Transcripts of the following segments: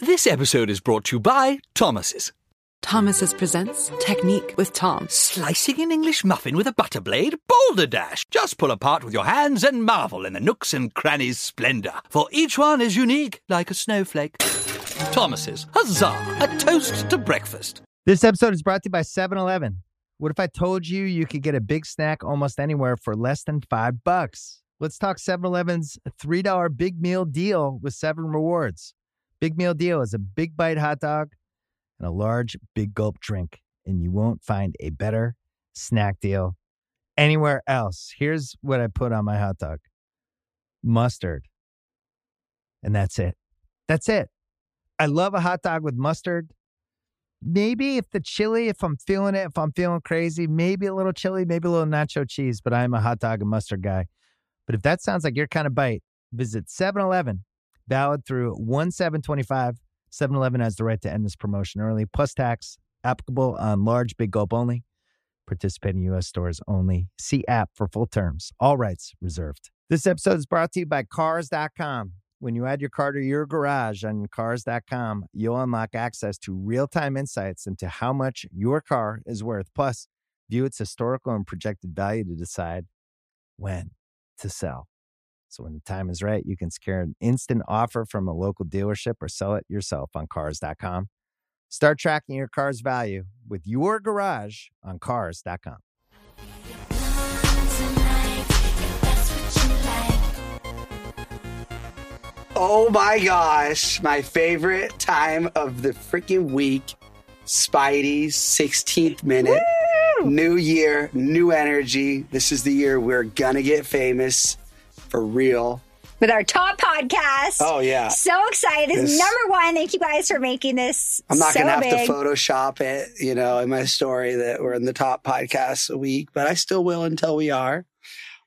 This episode is brought to you by Thomas's. Thomas's presents Technique with Tom. Slicing an English muffin with a butter blade? Boulder Dash! Just pull apart with your hands and marvel in the nooks and crannies' splendor, for each one is unique like a snowflake. Thomas's, huzzah! A toast to breakfast. This episode is brought to you by 7 Eleven. What if I told you you could get a big snack almost anywhere for less than five bucks? Let's talk 7 Eleven's $3 big meal deal with seven rewards. Big meal deal is a big bite hot dog and a large big gulp drink, and you won't find a better snack deal anywhere else. Here's what I put on my hot dog mustard. And that's it. That's it. I love a hot dog with mustard. Maybe if the chili, if I'm feeling it, if I'm feeling crazy, maybe a little chili, maybe a little nacho cheese, but I'm a hot dog and mustard guy. But if that sounds like your kind of bite, visit 7 Eleven, valid through 1 725. 7 Eleven has the right to end this promotion early, plus tax, applicable on large, big gulp only. Participating U.S. stores only. See app for full terms. All rights reserved. This episode is brought to you by Cars.com. When you add your car to your garage on Cars.com, you'll unlock access to real time insights into how much your car is worth. Plus, view its historical and projected value to decide when to sell. So when the time is right, you can secure an instant offer from a local dealership or sell it yourself on Cars.com. Start tracking your car's value with your garage on Cars.com. Oh my gosh, my favorite time of the freaking week. Speidi's 16th minute. New year, new energy. This is the year we're gonna get famous for real. with our top podcast. Oh, yeah. So excited. This number one. Thank you guys for making this. I'm not so gonna have big. to Photoshop it, you know, in my story that we're in the top podcasts a week, but I still will until we are.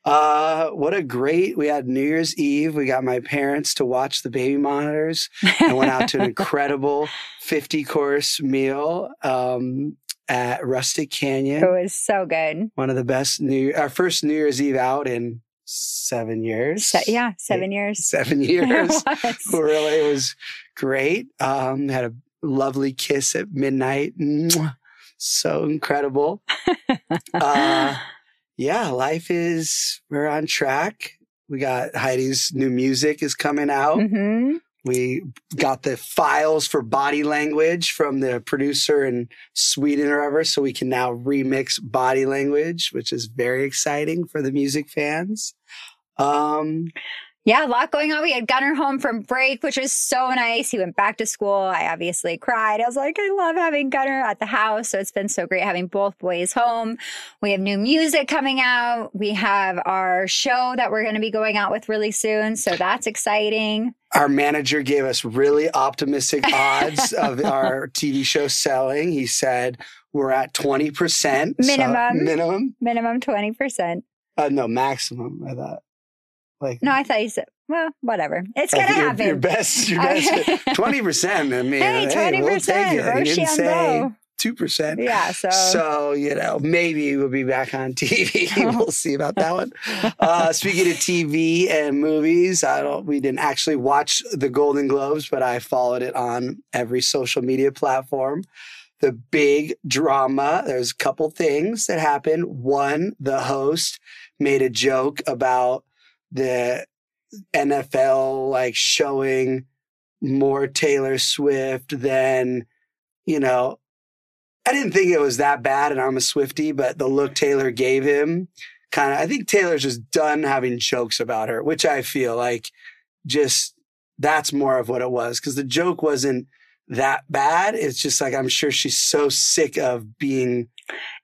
Uh, what a great, we had New Year's Eve. We got my parents to watch the baby monitors and went out to an incredible 50 course meal, um, at Rustic Canyon. It was so good. One of the best New, our first New Year's Eve out in seven years. Se- yeah, seven years. Seven It years. was. really it was great. Um, had a lovely kiss at midnight. So incredible. Uh, yeah, life is, we're on track. We got Heidi's new music is coming out. Mhm. We got the files for body language from the producer in Sweden or ever. So we can now remix body language, which is very exciting for the music fans. Um, Yeah, a lot going on. We had Gunner home from break, which was so nice. He went back to school. I obviously cried. I was like, I love having Gunner at the house. So it's been so great having both boys home. We have new music coming out. We have our show that we're going to be going out with really soon. So that's exciting. our manager gave us really optimistic odds of our TV show selling. He said we're at 20% so- Minimum. minimum. Minimum 20%. Uh, no, maximum. I thought. Like, No, I thought you said, well, whatever. It's going to your- happen. Your best, your best, twenty percent. I mean, Hey, hey, we'll 20%, take it. didn't say two percent. Yeah, so- so you know, maybe we'll be back on TV. we'll see about that one. Uh, speaking of TV and movies, I don't. We didn't actually watch the Golden Globes, but I followed it on every social media platform. The big drama. There's a couple things that happened. One, the host made a joke about the NFL like showing more Taylor Swift than, you know, I didn't think it was that bad, and I'm a Swifty, but the look Taylor gave him kind of, I think Taylor's just done having jokes about her, which I feel like just that's more of what it was because the joke wasn't that bad. It's just like I'm sure she's so sick of being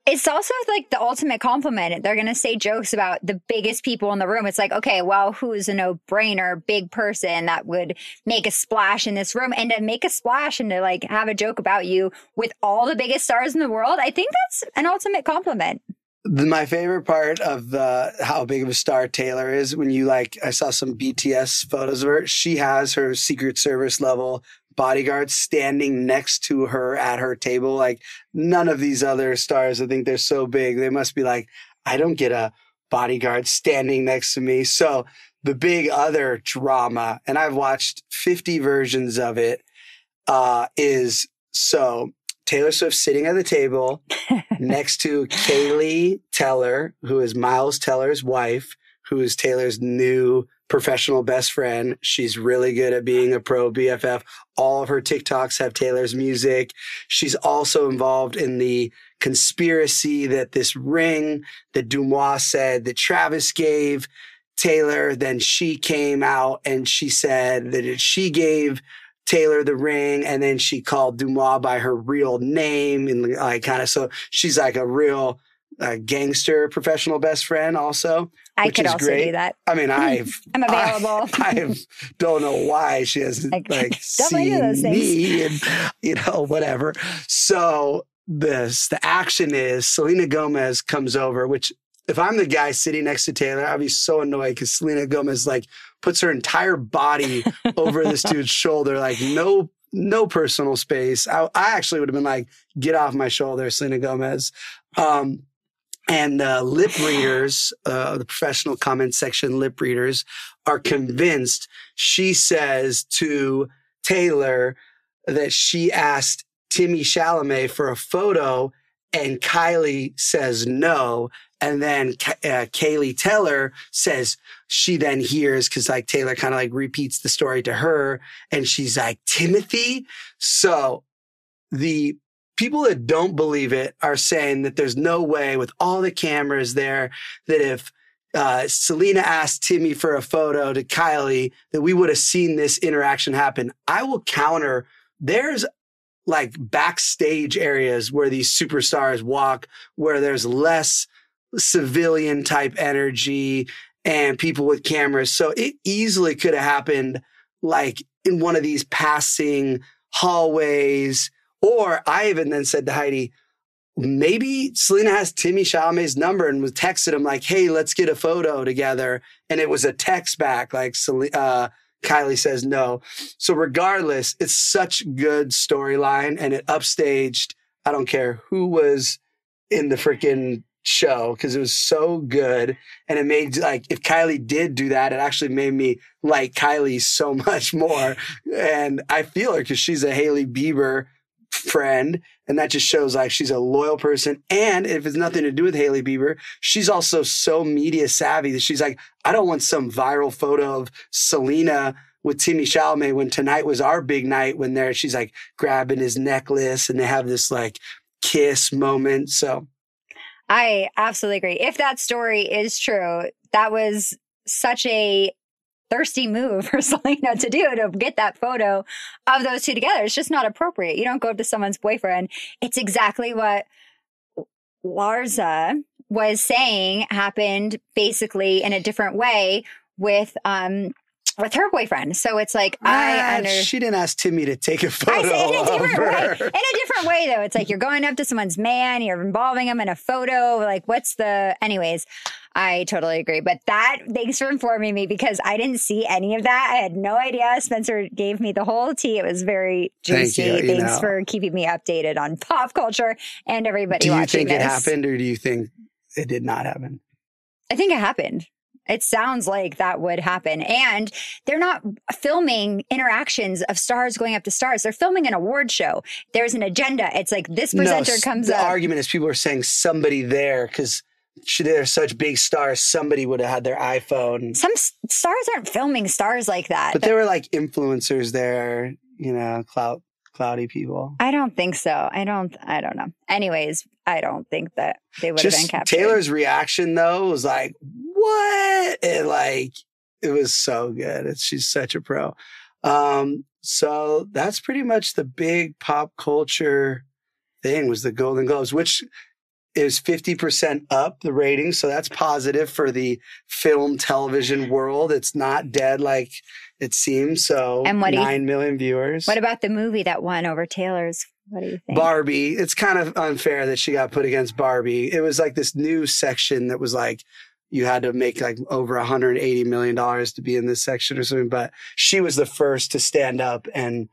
It's also like the ultimate compliment. They're going to say jokes about the biggest people in the room. It's like, okay, well, who's a no brainer big person that would make a splash in this room and to make a splash and to like have a joke about you with all the biggest stars in the world? I think that's an ultimate compliment. My favorite part of the how big of a star Taylor is when you like I saw some BTS photos of her. She has her Secret Service level bodyguards standing next to her at her table. Like none of these other stars, I think they're so big. They must be like, I don't get a bodyguard standing next to me. So the big other drama, and I've watched 50 versions of it. uh, is so Taylor Swift sitting at the table next to Keleigh Teller, who is Miles Teller's wife, who is Taylor's new professional best friend. She's really good at being a pro BFF. All of her TikToks have Taylor's music. She's also involved in the conspiracy that this ring that Deuxmoi said that Travis gave Taylor. Then she came out and she said that she gave Taylor the ring, and then she called Deuxmoi by her real name, and like kind of so she's like a real uh, gangster professional best friend. Also, I which could also great. do that. I mean, I've I'm available. I, I don't know why she hasn't Like, like seen me and you know whatever. So this the action is Selena Gomez comes over, which if I'm the guy sitting next to Taylor, I'd be so annoyed because Selena Gomez like puts her entire body over this dude's shoulder, like no no personal space. I, I actually would have been like, get off my shoulder, Selena Gomez. Um, and uh, lip readers, uh, the professional comment section lip readers, are convinced she says to Taylor that she asked Timmy Chalamet for a photo, and Kylie says no. And then uh, Keleigh Teller says she then hears because like Taylor kind of like repeats the story to her, and she's like Timothy. So the people that don't believe it are saying that there's no way with all the cameras there that if uh, Selena asked Timmy for a photo to Kylie that we would have seen this interaction happen. I will counter. There's like backstage areas where these superstars walk where there's less civilian type energy and people with cameras. So it easily could have happened like in one of these passing hallways. Or I even then said to Heidi, maybe Selena has Timmy Chalamet's number and was texted him like, "Hey, let's get a photo together." And it was a text back like uh, Kylie says no. So regardless, it's such good storyline and it upstaged. I don't care who was in the freaking show because it was so good and it made like if Kylie did do that, it actually made me like Kylie so much more. And I feel her because she's a Hailey Bieber friend. And that just shows like she's a loyal person. And if it's nothing to do with Hailey Bieber, she's also so media savvy that she's like, I don't want some viral photo of Selena with Timmy Chalamet when tonight was our big night when there she's like grabbing his necklace and they have this like kiss moment. So I absolutely agree. If that story is true, that was such a thirsty move for Selena to do to get that photo of those two together. It's just not appropriate. You don't go up to someone's boyfriend. It's exactly what Larsa was saying happened basically in a different way with um with her boyfriend. So it's like I Ah, under she didn't ask Timmy to take a photo I say in a of different way. In a different way, though. It's like you're going up to someone's man, you're involving him in a photo. Like, what's the? Anyways, I totally agree. But that, thanks for informing me because I didn't see any of that. I had no idea. Spencer gave me the whole tea. It was very Thank juicy. you, you thanks know. for keeping me updated on pop culture and everybody Do you think it happened or do you think it did not happen? I think it happened. It sounds like that would happen. And they're not filming interactions of stars going up to stars. They're filming an award show. There's an agenda. It's like this presenter no, comes the up. The argument is people are saying somebody there because they're such big stars. Somebody would have had their iPhone, Some stars aren't filming stars like that. but there were like influencers there. You know, cloud cloudy people. I don't think so. I don't. I don't know. Anyways, I don't think that they would have been captured. Taylor's reaction though was like, "What?" And like, it was so good. It's she's such a pro. Um, so that's pretty much the big pop culture thing was the Golden Globes, which is 50% up the ratings. So that's positive for the film television world. It's not dead like it seems. So And what do you- 9 million viewers. What about the movie that won over Taylor's? What do you think? Barbie. It's kind of unfair that she got put against Barbie. It was like this new section that was like you had to make like over 180 million dollars to be in this section or something. But she was the first to stand up and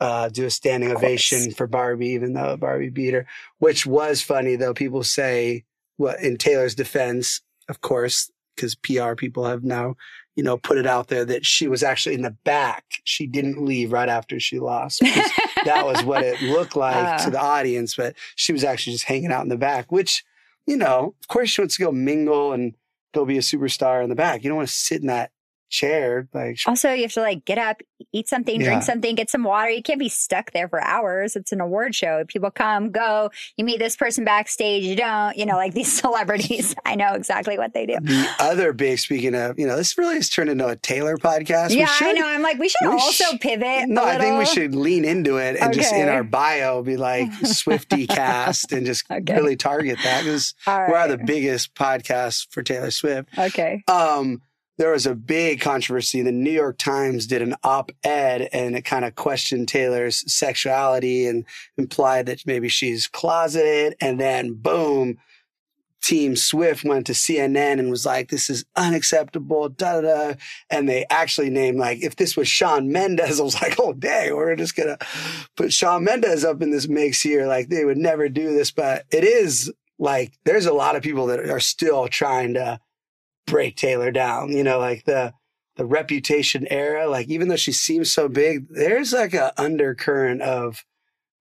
uh, do a standing ovation for Barbie, even though Barbie beat her, which was funny though. People say, well, in Taylor's defense, of course, because PR people have now, you know, put it out there that she was actually in the back. She didn't leave right after she lost. that was what it looked like Uh. to the audience, but she was actually just hanging out in the back, which, you know, of course she wants to go mingle and go be a superstar in the back. You don't want to sit in that chair. Like, Also, you have to like get up, eat something, Yeah. drink something, get some water. You can't be stuck there for hours. It's an award show. People come, go. You meet this person backstage. You don't. You know, like these celebrities. I know exactly what they do. the other big, speaking of, you know, this really has turned into a Taylor podcast. Yeah, I know. I'm like, we should we also sh- pivot. No, I think we should lean into it and just in our bio be like Swifty cast and just Okay. really target that because All we're the biggest podcast for Taylor Swift. Okay. Um, there was a big controversy. The New York Times did an op-ed and it kind of questioned Taylor's sexuality and implied that maybe she's closeted. And then boom, Team Swift went to CNN and was like, this is unacceptable, da da da. And they actually named like, if this was Shawn Mendes, I was like, oh dang, we're just gonna put Shawn Mendes up in this mix here. Like they would never do this, but it is like there's a lot of people that are still trying to break Taylor down. You know, like the the reputation era. Like even though she seems so big, there's like a undercurrent of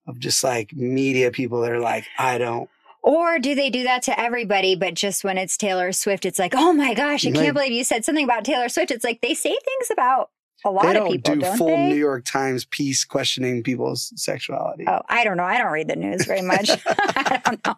of just like media people that are like, I don't. Or do they do that to everybody, but just when it's Taylor Swift, it's like, oh my gosh, I can't believe you said something about Taylor Swift. It's like they say things about a lot of don't people, do don't full they? New York Times piece questioning people's sexuality. Oh, I don't know. I don't read the news very much. I don't know.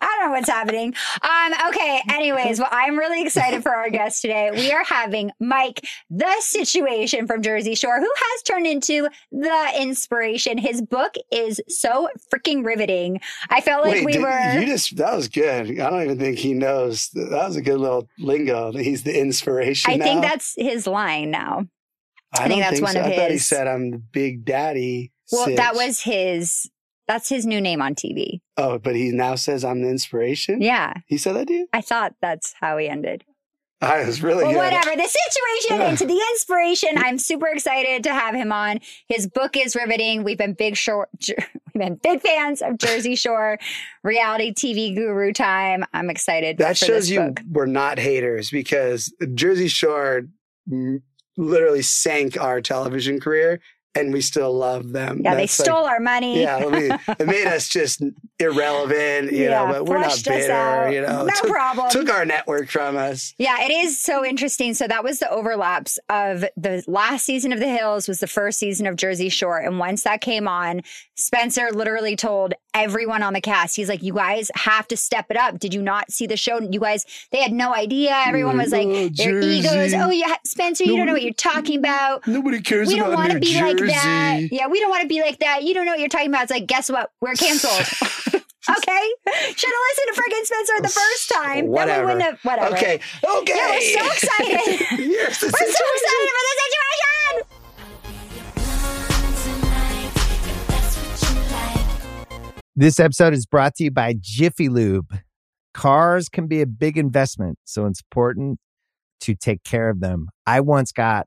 I don't know what's happening. Um, okay. Anyways, well, I'm really excited for our guest today. We are having Mike, the situation from Jersey Shore, who has turned into the inspiration. His book is so freaking riveting. I felt like Wait, we did- were. you just that was good. I don't even think he knows. That was a good little lingo. He's the inspiration. I think that's his line now. I, think that's think one so. of I thought he said I'm the big daddy. Well, that was his. That's his new name on TV. Oh, but he now says I'm the inspiration. Yeah, He said that to you. I thought that's how he ended. I was really Well, whatever. The situation into the inspiration. I'm super excited to have him on. His book is riveting. We've been big short. We've been big fans of Jersey Shore reality TV guru time. I'm excited. That shows you book. we're not haters because Jersey Shore literally sank our television career, and we still love them. Yeah, they That's like- stole our money. Yeah, I mean, it made us just irrelevant, you Yeah, know. But we're not bitter, out. you know. No took, problem. Took our network from us. Yeah, it is so interesting. So that was the overlaps of the last season of The Hills was the first season of Jersey Shore. And once that came on, Spencer literally told everyone on the cast, he's like, you guys have to step it up. Did you not see the show? You guys, they had no idea. Everyone was like, their egos. Oh, yeah, Spencer, you don't know what you're talking about. Nobody cares We don't about want to be Jersey. like that. Yeah, we don't want to be like that. You don't know what you're talking about. It's like, guess what? We're canceled. okay. Should have listened to friggin' Spencer the first time. Then we Whatever. wouldn't have, whatever. Okay. Okay. Yeah, we're so excited. Here's the We're so excited for the situation. This episode is brought to you by Jiffy Lube. Cars can be a big investment, so it's important to take care of them. I once got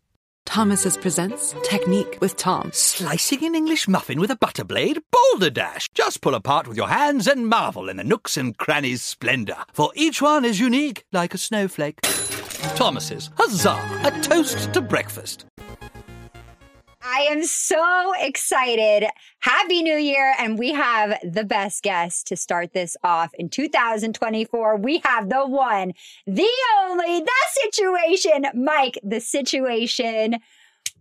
Thomas's presents Technique with Tom. Slicing an English muffin with a butter blade? Boulder Dash! Just pull apart with your hands and marvel in the nooks and crannies' splendor, for each one is unique like a snowflake. Thomas's, huzzah! A toast to breakfast. I am so excited. Happy New Year. And we have the best guest to start this off in 2024. We have the one, the only, the situation, Mike, the situation.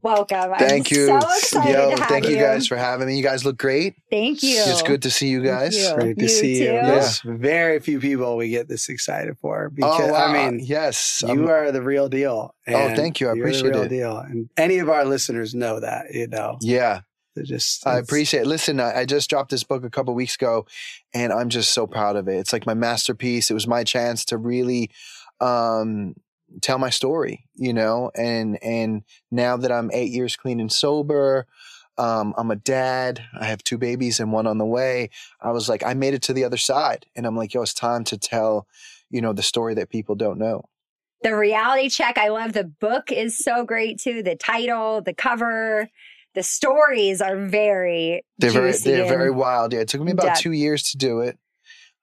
Welcome. Thank I'm you. So Yo, to have thank you you guys for having me. You guys look great. Thank you. It's good to see you guys. you. Great to You see you. too. There's very few people we get this excited for because oh, wow. I mean, yes. you I'm- are the real deal. Oh, thank you. I you're appreciate the real it. deal. And any of our listeners know that, you know. yeah. They're just I appreciate it. Listen, I, I just dropped this book a couple weeks ago and I'm just so proud of it. It's like my masterpiece. It was my chance to really um, tell my story, you know, and and now that I'm eight years clean and sober, um, I'm a dad. I have two babies and one on the way. I was like, I made it to the other side. And I'm like, yo, it's time to tell, you know, the story that people don't know. The reality check. I love the book is so great too. The title, the cover, the stories are very They're very they're very wild. Yeah, it took me about depth. two years to do it,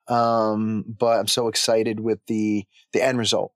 um, but I'm so excited with the the end result.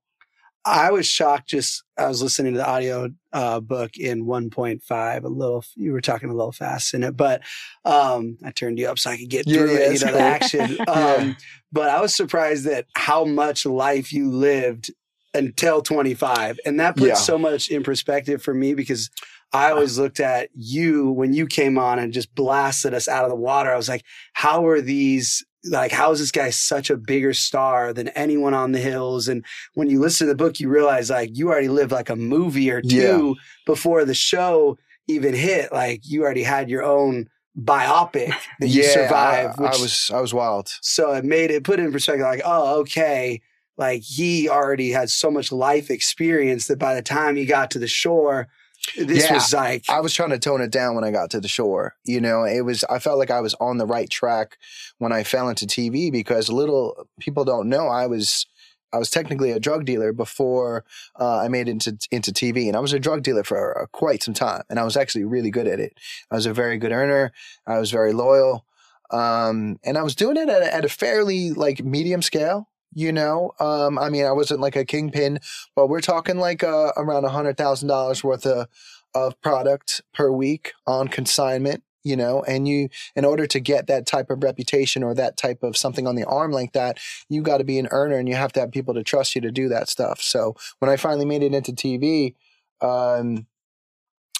I was shocked just I was listening to the audio uh, book in 1.5 a little you were talking a little fast in it but um, I turned you up so I could get Yeah, through yeah, it you know cool. action Yeah. um, but I was surprised at how much life you lived until 25 and that puts Yeah. so much in perspective for me because I always looked at you when you came on and just blasted us out of the water I was like how are these like how is this guy such a bigger star than anyone on the hills and when you listen to the book, you realize like you already lived like a movie or two before the show even hit. Like you already had your own biopic that you survived. I, I was I was wild. so it made it put it in perspective like, oh, okay. Like he already had so much life experience that by the time he got to the shore, this Yeah, was like I was trying to tone it down when I got to the shore. You know, it was I felt like I was on the right track when I fell into TV because little people don't know I was I was technically a drug dealer before uh, I made it into into TV, and I was a drug dealer for uh, quite some time, and I was actually really good at it. I was a very good earner. I was very loyal, um, and I was doing it at, a- at a fairly like medium scale. You know, um, I mean, I wasn't like a kingpin, but we're talking like uh, around a hundred thousand dollars worth of of product per week on consignment. You know, and you, in order to get that type of reputation or that type of something on the arm like that, you got to be an earner and you have to have people to trust you to do that stuff. So when I finally made it into TV, um,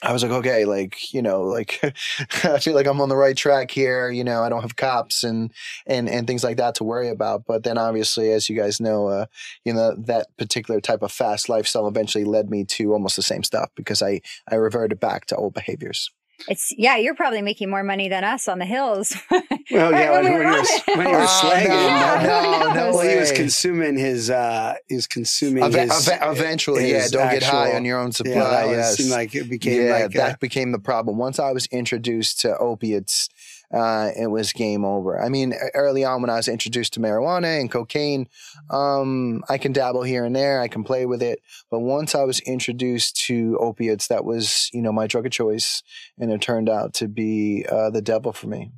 I was like, okay, like, you know, like I feel like I'm on the right track here. You know, I don't have cops and, and, and things like that to worry about. But then obviously, as you guys know, uh, you know, that particular type of fast lifestyle eventually led me to almost the same stuff because I, I reverted back to old behaviors. It's yeah, you're probably making more money than us on the hills. Well, Right yeah, when when, we when, were you on when you were Oh, slagging, Yeah, no, no, no well, he was consuming his, uh, he was consuming Eve- his, eve- eventually, yeah, don't get high on your own supply. Yeah, that yes. seemed like it became yeah, like that a, became the problem. Once I was introduced to opiates, uh, it was game over. I mean, early on when I was introduced to marijuana and cocaine, um, I can dabble here and there. I can play with it. But once I was introduced to opiates, that was, you know, my drug of choice. And it turned out to be uh, the devil for me.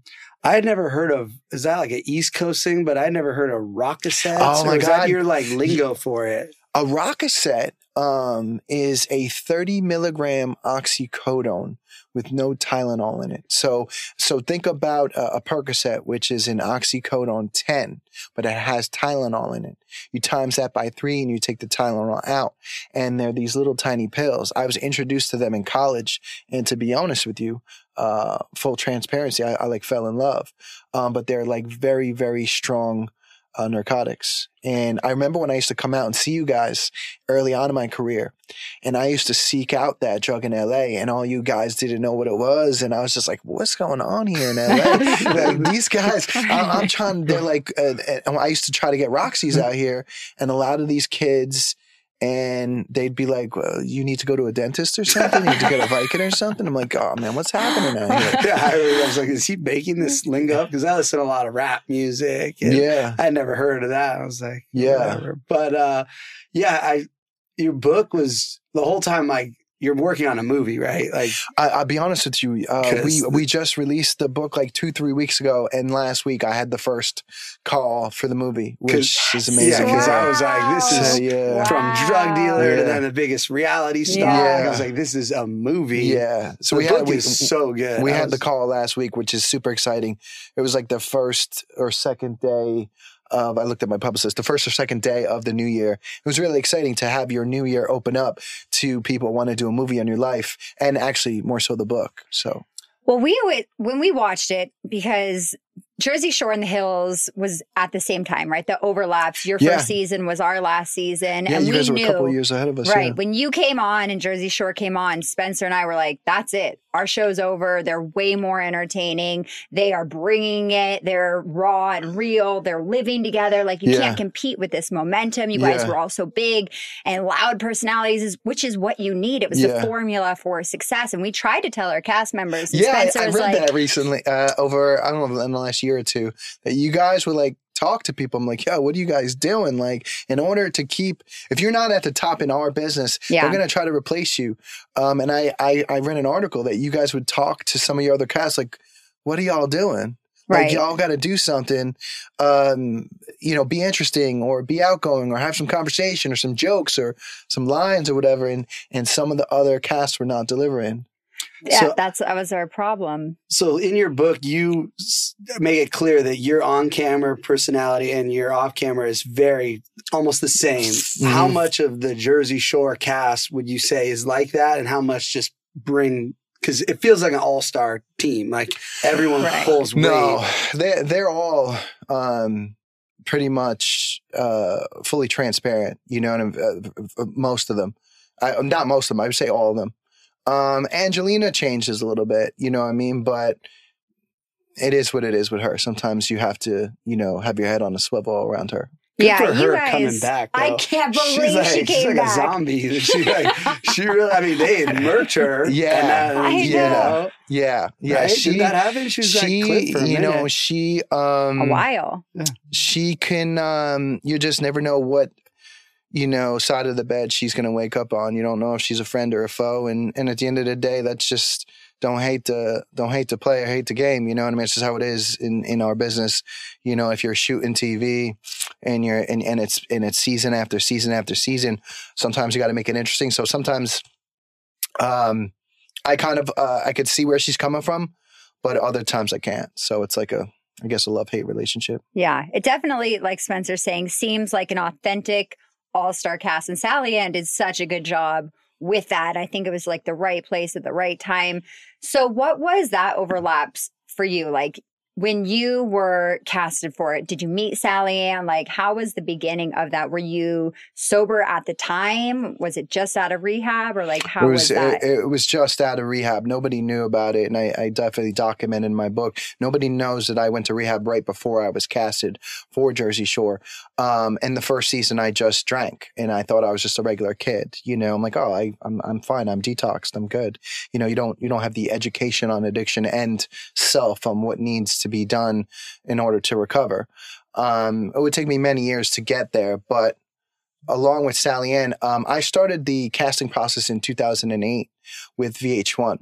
I had never heard of. Is that like an East Coast thing? But I never heard of Roxicets. Oh my God. your like lingo for it? A Roxicet um, is a 30 milligram oxycodone with no Tylenol in it. So, so think about a, a Percocet, which is an oxycodone 10, but it has Tylenol in it. You times that by three and you take the Tylenol out. And they're these little tiny pills. I was introduced to them in college. And to be honest with you, uh, full transparency, I, I like fell in love. Um, but they're like very, very strong uh, narcotics. And I remember when I used to come out and see you guys early on in my career, and I used to seek out that drug in LA, and all you guys didn't know what it was. And I was just like, what's going on here in LA? like, these guys, I, I'm trying, they're like, uh, uh, I used to try to get Roxy's out here, and a lot of these kids, and they'd be like, well, you need to go to a dentist or something? You need to get a Vicodin or something? I'm like, oh man, what's happening out here? yeah, I, was like, is he making this lingo up? Because I listen to a lot of rap music. And Yeah. I had never heard of that. I was like, Yeah. whatever. But uh, yeah, I your book was the whole time like you're working on a movie, right? Like I, I'll be honest with you. Uh, 'Cause we we just released the book like two three weeks ago, and last week I had the first call for the movie, which is amazing. yeah, because I was like, this So, is yeah. from drug dealer Yeah. to then the biggest reality star. Yeah. I was like, this is a movie. yeah. So So we the had book we, is so good. we I had the call last week, which is super exciting. It was like the first or second day of I looked at my publicist the first or second day of the new year. It was really exciting to have your new year open up to people want to do a movie on your life and actually more so the book. So Well, we when we watched it, because Jersey Shore and the Hills was at the same time, right? The overlaps. Your first season was our last season, yeah, and you we guys were knew a couple years ahead of us. right yeah. when you came on and Jersey Shore came on. Spencer and I were like, "That's it. Our show's over. They're way more entertaining. They are bringing it. They're raw and real. They're living together. Like you Yeah. can't compete with this momentum. You guys Yeah. were all so big and loud personalities, is, which is what you need. It was the formula for success. And we tried to tell our cast members. Yeah, I, Spencer I read like, that recently uh, over I don't know last year or two that you guys would like talk to people. I'm like, yo, what are you guys doing? Like, in order to keep, if you're not at the top in our business, Yeah. they're gonna try to replace you. Um, and I, I I read an article that you guys would talk to some of your other cast, like, what are y'all doing? Like Right. y'all got to do something, um, you know, be interesting or be outgoing or have some conversation or some jokes or some lines or whatever. And and some of the other casts were not delivering. Yeah, So- that's that was our problem. So in your book, you make it clear that your on-camera personality and your off-camera is very almost the same. How Mhm. much of the Jersey Shore cast would you say is like that, and how much just bring? Because it feels like an all-star team. Like everyone Right. pulls weight. No, they they're all um, pretty much uh, fully transparent. You know, and uh, uh, most of them, I, not most of them. I would say all of them. Um, Angelina changes a little bit. You know what I mean? But it is what it is with her. Sometimes you have to, you know, have your head on a swivel around her. Good yeah, for you her guys. coming back. I can't believe she's like, she she's came like back. a zombie. She like she really. I mean, they had murked her. Yeah. and, uh, I you know. know, Yeah, yeah. right? She did that happen? She was she, that clip for a you know, she um a while. she can um you just never know what you know side of the bed she's going to wake up on. You don't know if she's a friend or a foe and and at the end of the day that's just don't hate to don't hate to play or hate the game you know what i mean? It's just how it is in in our business. You know if you're shooting tv and you're and, and it's and it's season after season after season sometimes you got to make it interesting. So sometimes um i kind of uh, i could see where she's coming from but other times i can't. So it's like a i guess a love hate relationship. Yeah, it definitely, like Spencer's saying, seems like an authentic all star cast. And SallyAnn did such a good job with that. I think it was like the right place at the right time. So, what was that overlaps for you? Like when you were casted for it, did you meet SallyAnn? Like, how was the beginning of that? Were you sober at the time? Was it just out of rehab or like how it was, was, that? It, it was just out of rehab. Nobody knew about it, and I, I definitely document in my book. Nobody knows that I went to rehab right before I was casted for Jersey Shore. Um, and the first season, I just drank, and I thought I was just a regular kid. You know, I'm like, oh, I, I'm I'm fine. I'm detoxed. I'm good. You know, you don't you don't have the education on addiction and self on what needs to be done in order to recover. Um, it would take me many years to get there, but along with SallyAnn, um, I started the casting process in 2008 with VH1.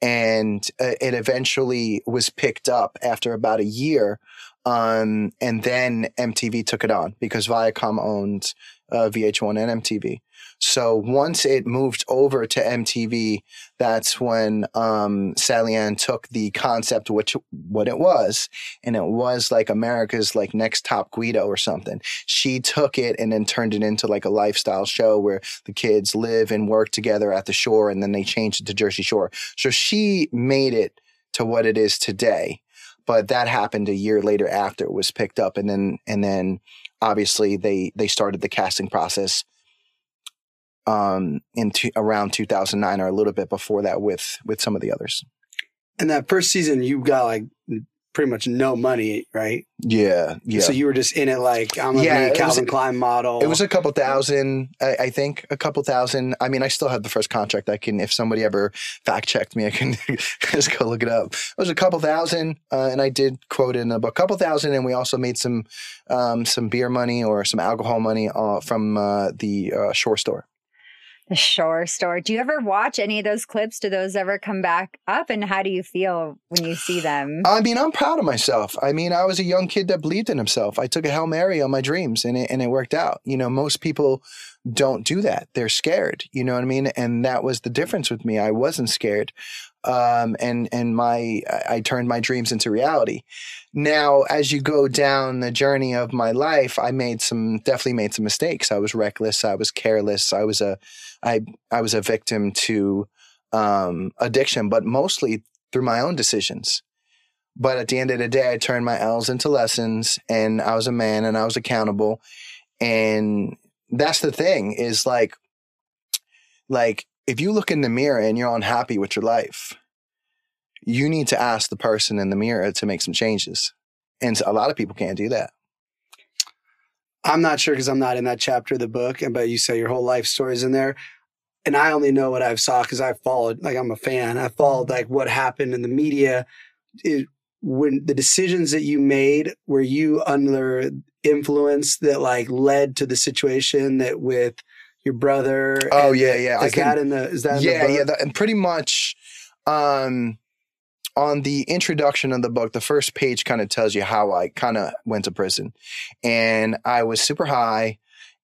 And uh, it eventually was picked up after about a year. Um, and then MTV took it on because Viacom owned uh, VH1 and MTV. So once it moved over to MTV, that's when um, SallyAnn took the concept, which what it was, and it was like America's like next top Guido or something. She took it and then turned it into like a lifestyle show where the kids live and work together at the shore, and then they changed it to Jersey Shore. So she made it to what it is today. But that happened a year later after it was picked up, and then and then obviously they they started the casting process um in two, around 2009 or a little bit before that with with some of the others. And that first season, you got like pretty much no money, right? yeah yeah So you were just in it like I'm gonna Yeah, be a Calvin Klein model. It was a couple thousand, I, I think, a couple thousand. I mean, I still have the first contract. I can, if somebody ever fact checked me, I can just go look it up. It was a couple thousand, uh, and I did quote in a book, couple thousand, and we also made some, um, some beer money or some alcohol money uh, from uh, the uh, shore store. Shore Store. Do you ever watch any of those clips? Do those ever come back up? And how do you feel when you see them? I mean, I'm proud of myself. I mean, I was a young kid that believed in himself. I took a Hail Mary on my dreams and it, and it worked out. You know, most people don't do that. They're scared. You know what I mean? And that was the difference with me. I wasn't scared. Um, and, and my, I turned my dreams into reality. Now, as you go down the journey of my life, I made some, definitely made some mistakes. I was reckless. I was careless. I was a, I, I was a victim to, um, addiction, but mostly through my own decisions. But at the end of the day, I turned my L's into lessons and I was a man and I was accountable. And that's the thing is like, like if you look in the mirror and you're unhappy with your life, you need to ask the person in the mirror to make some changes. And a lot of people can't do that. I'm not sure because I'm not in that chapter of the book, but you say your whole life story's in there. And I only know what I've saw because I followed, like I'm a fan. I followed like what happened in the media. It, when the decisions that you made, were you under influence that like led to the situation that with your brother? Oh yeah, yeah. Is that in the? Is that yeah, yeah, that, and pretty much, um, on the introduction of the book, the first page kind of tells you how I kind of went to prison, and I was super high.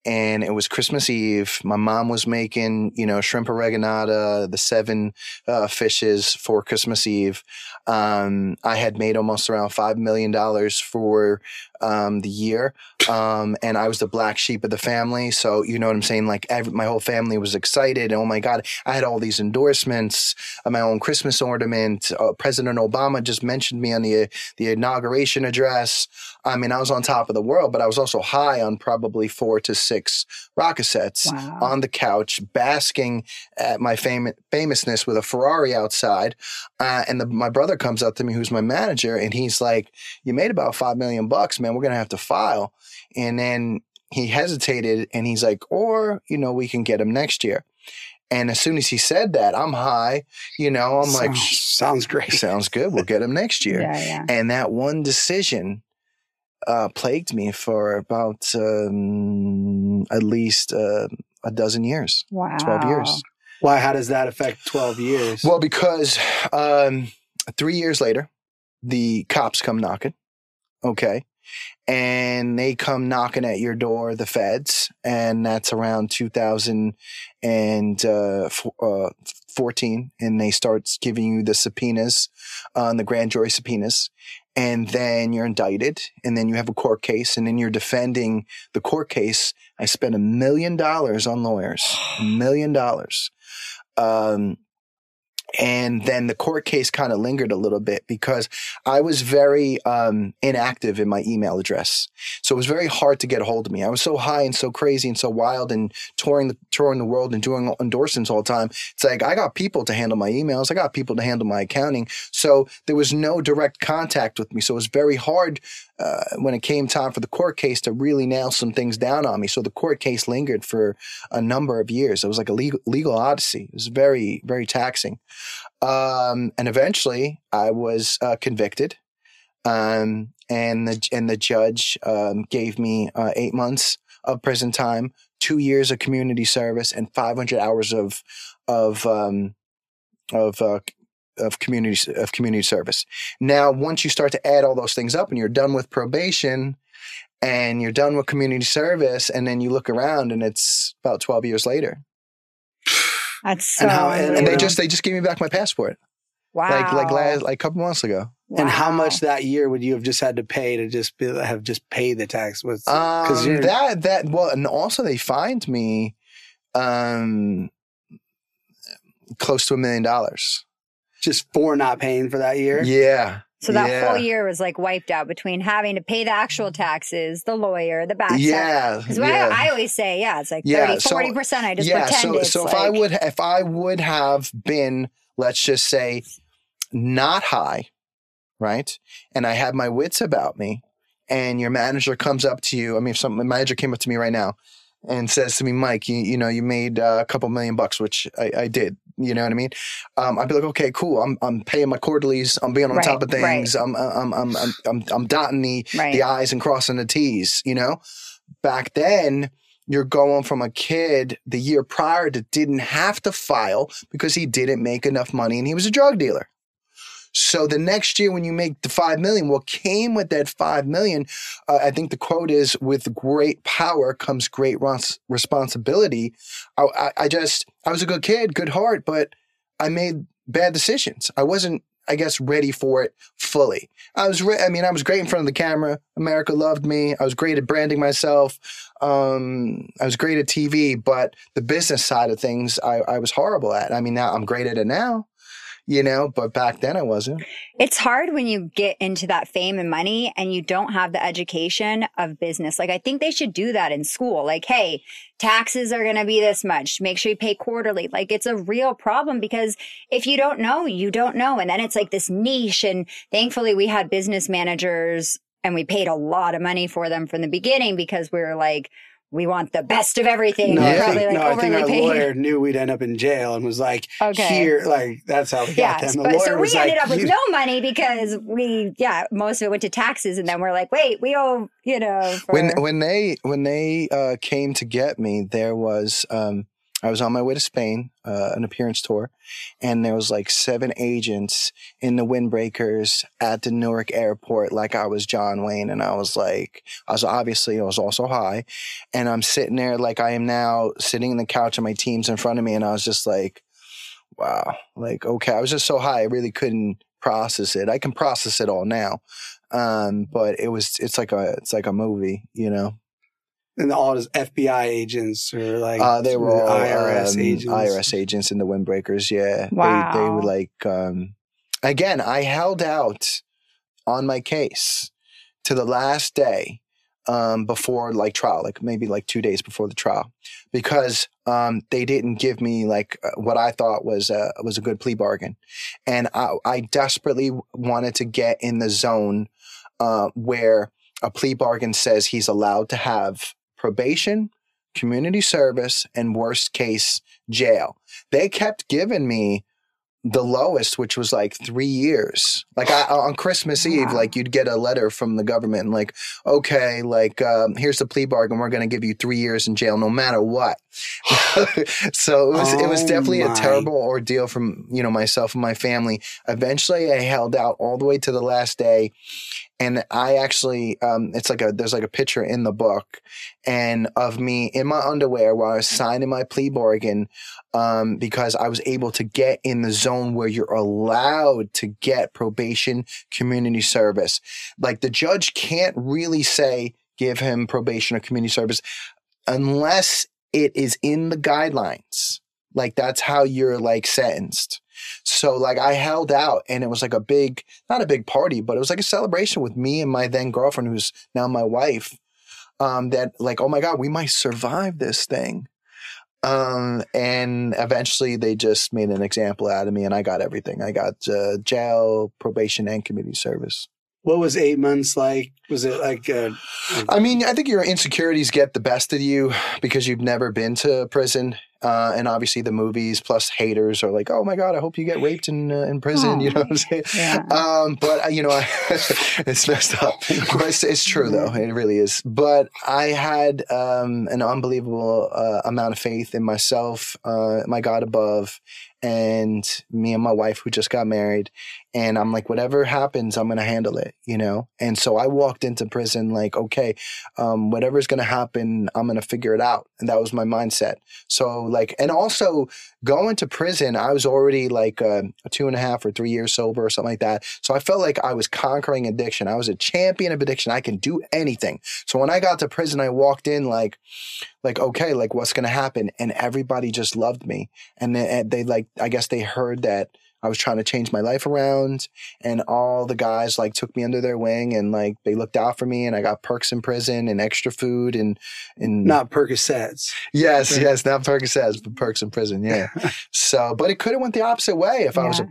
And it was Christmas Eve. My mom was making, you know, shrimp oreganata, the seven uh, fishes for Christmas Eve. Um, I had made almost around five million dollars for um, the year, um, and I was the black sheep of the family. So you know what I'm saying? Like every, my whole family was excited. Oh my god, I had all these endorsements, uh, my own Christmas ornament. Uh, President Obama just mentioned me on the the inauguration address. I mean, I was on top of the world, but I was also high on probably four to six Roxicets Wow. on the couch, basking at my fam- famousness with a Ferrari outside. Uh, and the, my brother comes up to me, who's my manager, and he's like, "You made about five million bucks, man. We're gonna have to file." And then he hesitated, and he's like, "Or you know, we can get him next year." And as soon as he said that, I'm high. You know, I'm like, Sounds, sounds great. "Sounds good. We'll get him next year." Yeah, yeah. And that one decision uh, plagued me for about um, at least uh, a dozen years, Wow. 12 years. Why? How does that affect 12 years? Well, because um, three years later, the cops come knocking. Okay. And they come knocking at your door, the feds, and that's around 2014. And they start giving you the subpoenas, uh, the grand jury subpoenas. And then you're indicted, and then you have a court case, and then you're defending the court case. I spent a million dollars on lawyers, a million dollars. Um, and then the court case kind of lingered a little bit because I was very um, inactive in my email address, so it was very hard to get a hold of me. I was so high and so crazy and so wild and touring the touring the world and doing endorsements all the time. It's like I got people to handle my emails, I got people to handle my accounting, so there was no direct contact with me. So it was very hard uh, when it came time for the court case to really nail some things down on me. So the court case lingered for a number of years. It was like a legal, legal odyssey. It was very, very taxing. Um, and eventually I was uh, convicted. Um, and the, and the judge um, gave me uh, eight months of prison time, two years of community service, and 500 hours of, of, um, of, uh, of community of community service. Now, once you start to add all those things up, and you're done with probation, and you're done with community service, and then you look around, and it's about 12 years later, That's so. And how- and- and they just they just gave me back my passport, wow. like like last like a couple months ago. And how much that year would you have just had to pay to just be, have just paid the tax? Was Um, that that well, and also they fined me, um, close to a million dollars. Just for not paying for that year? Yeah. So that yeah. whole year was like wiped out between having to pay the actual taxes, the lawyer, the back. Yeah. Because yeah. I, I always say, yeah, it's like Yeah, 30, so- 40%. I just yeah, pretend so it's so if like, I would if I would have been, let's just say, not high, right, and I had my wits about me, and your manager comes up to you. I mean, if some my manager came up to me right now and says to me, Mike, you, you know, you made uh, a couple million bucks, which I, I did. You know what I mean? Um, I'd be like, okay, cool. I'm I'm paying my quarterlies. I'm being on Right, top of right. things. I'm, I'm I'm I'm I'm I'm dotting the right. the I's and crossing the T's, you know? Back then, you're going from a kid the year prior that didn't have to file because he didn't make enough money and he was a drug dealer. So the next year when you make the 5 million, what came with that 5 million, uh, I think the quote is with great power comes great res- responsibility. I, I, I just, I was a good kid, good heart, but I made bad decisions. I wasn't, I guess, ready for it fully. I was, re- I mean, I was great in front of the camera. America loved me. I was great at branding myself. Um, I was great at TV, but the business side of things, I, I was horrible at. I mean, now I'm great at it now you know, but back then I wasn't. It's hard when you get into that fame and money and you don't have the education of business. Like, I think they should do that in school. Like, hey, taxes are going to be this much. Make sure you pay quarterly. Like, it's a real problem because if you don't know, you don't know. And then it's like this niche. And thankfully, we had business managers and we paid a lot of money for them from the beginning because we were like, we want the best of everything. No, They're I probably think, like no, I think our paid. lawyer knew we'd end up in jail and was like, Okay. here, like, that's how we got them. The but lawyer so we ended like, up with no money because we, yeah, most of it went to taxes, and then we're like, wait, we owe, you know, for, when when they when they uh, came to get me, there was um, I was on my way to Spain, uh, an appearance tour, and there was like seven agents in the windbreakers at the Newark airport, like I was John Wayne, and I was like, I was obviously I was also high, and I'm sitting there like I am now sitting in the couch, and my team's in front of me, and I was just like, wow, like okay, I was just so high, I really couldn't process it. I can process it all now. Um, but it was, it's like a, it's like a movie, you know? And all his FBI agents or like Uh, they were all IRS um, agents. IRS agents in the windbreakers. Yeah. They, they Wow. would like, um, again, I held out on my case to the last day, um, before like trial, like maybe like two days before the trial, because, um, they didn't give me like uh, what I thought was a, was a good plea bargain. And I, I desperately wanted to get in the zone, uh, where a plea bargain says he's allowed to have probation, community service, and worst case, jail. They kept giving me the lowest, which was like three years. Like I, on Christmas Eve, Wow. like you'd get a letter from the government and like, okay, like um, here's the plea bargain. We're going to give you three years in jail, no matter what. so it was it was Oh definitely a terrible ordeal from you know myself and my family. Eventually, I held out all the way to the last day, and I actually um, it's like a there's like a picture in the book, and of me in my underwear while I was signing my plea bargain, um, because I was able to get in the zone where you're allowed to get probation, community service. Like the judge can't really say give him probation or community service unless it is in the guidelines. Like that's how you're like sentenced. So like I held out and it was like a big, not a big party, but it was like a celebration with me and my then girlfriend, who's now my wife. Um, that like, oh my God, we might survive this thing. Um, and eventually they just made an example out of me and I got everything. I got uh, jail, probation, and community service. What was eight months like? Was it like I mean, I think your insecurities get the best of you because you've never been to prison. Uh, and obviously the movies plus haters are like, oh my God, I hope you get raped in, uh, in prison. You know what I'm saying? Yeah. Um, but uh, you know, it's messed up, it's, it's true though. It really is. But I had, um, an unbelievable, uh, amount of faith in myself, uh, my God above and me and my wife who just got married. And I'm like, whatever happens, I'm going to handle it, you know? And so I walked into prison like, okay, um, whatever's going to happen, I'm going to figure it out. And that was my mindset. So like, and also going to prison, I was already like uh, two and a half or three years sober or something like that. So I felt like I was conquering addiction. I was a champion of addiction. I can do anything. So when I got to prison, I walked in like, like, okay, like what's going to happen? And everybody just loved me. And they, they like, I guess they heard that I was trying to change my life around and all the guys like took me under their wing and like they looked out for me and I got perks in prison and extra food and, and not Percocets? Yes, Right. yes, not Percocets, but perks in prison. Yeah. so, but it could have went the opposite way if I was a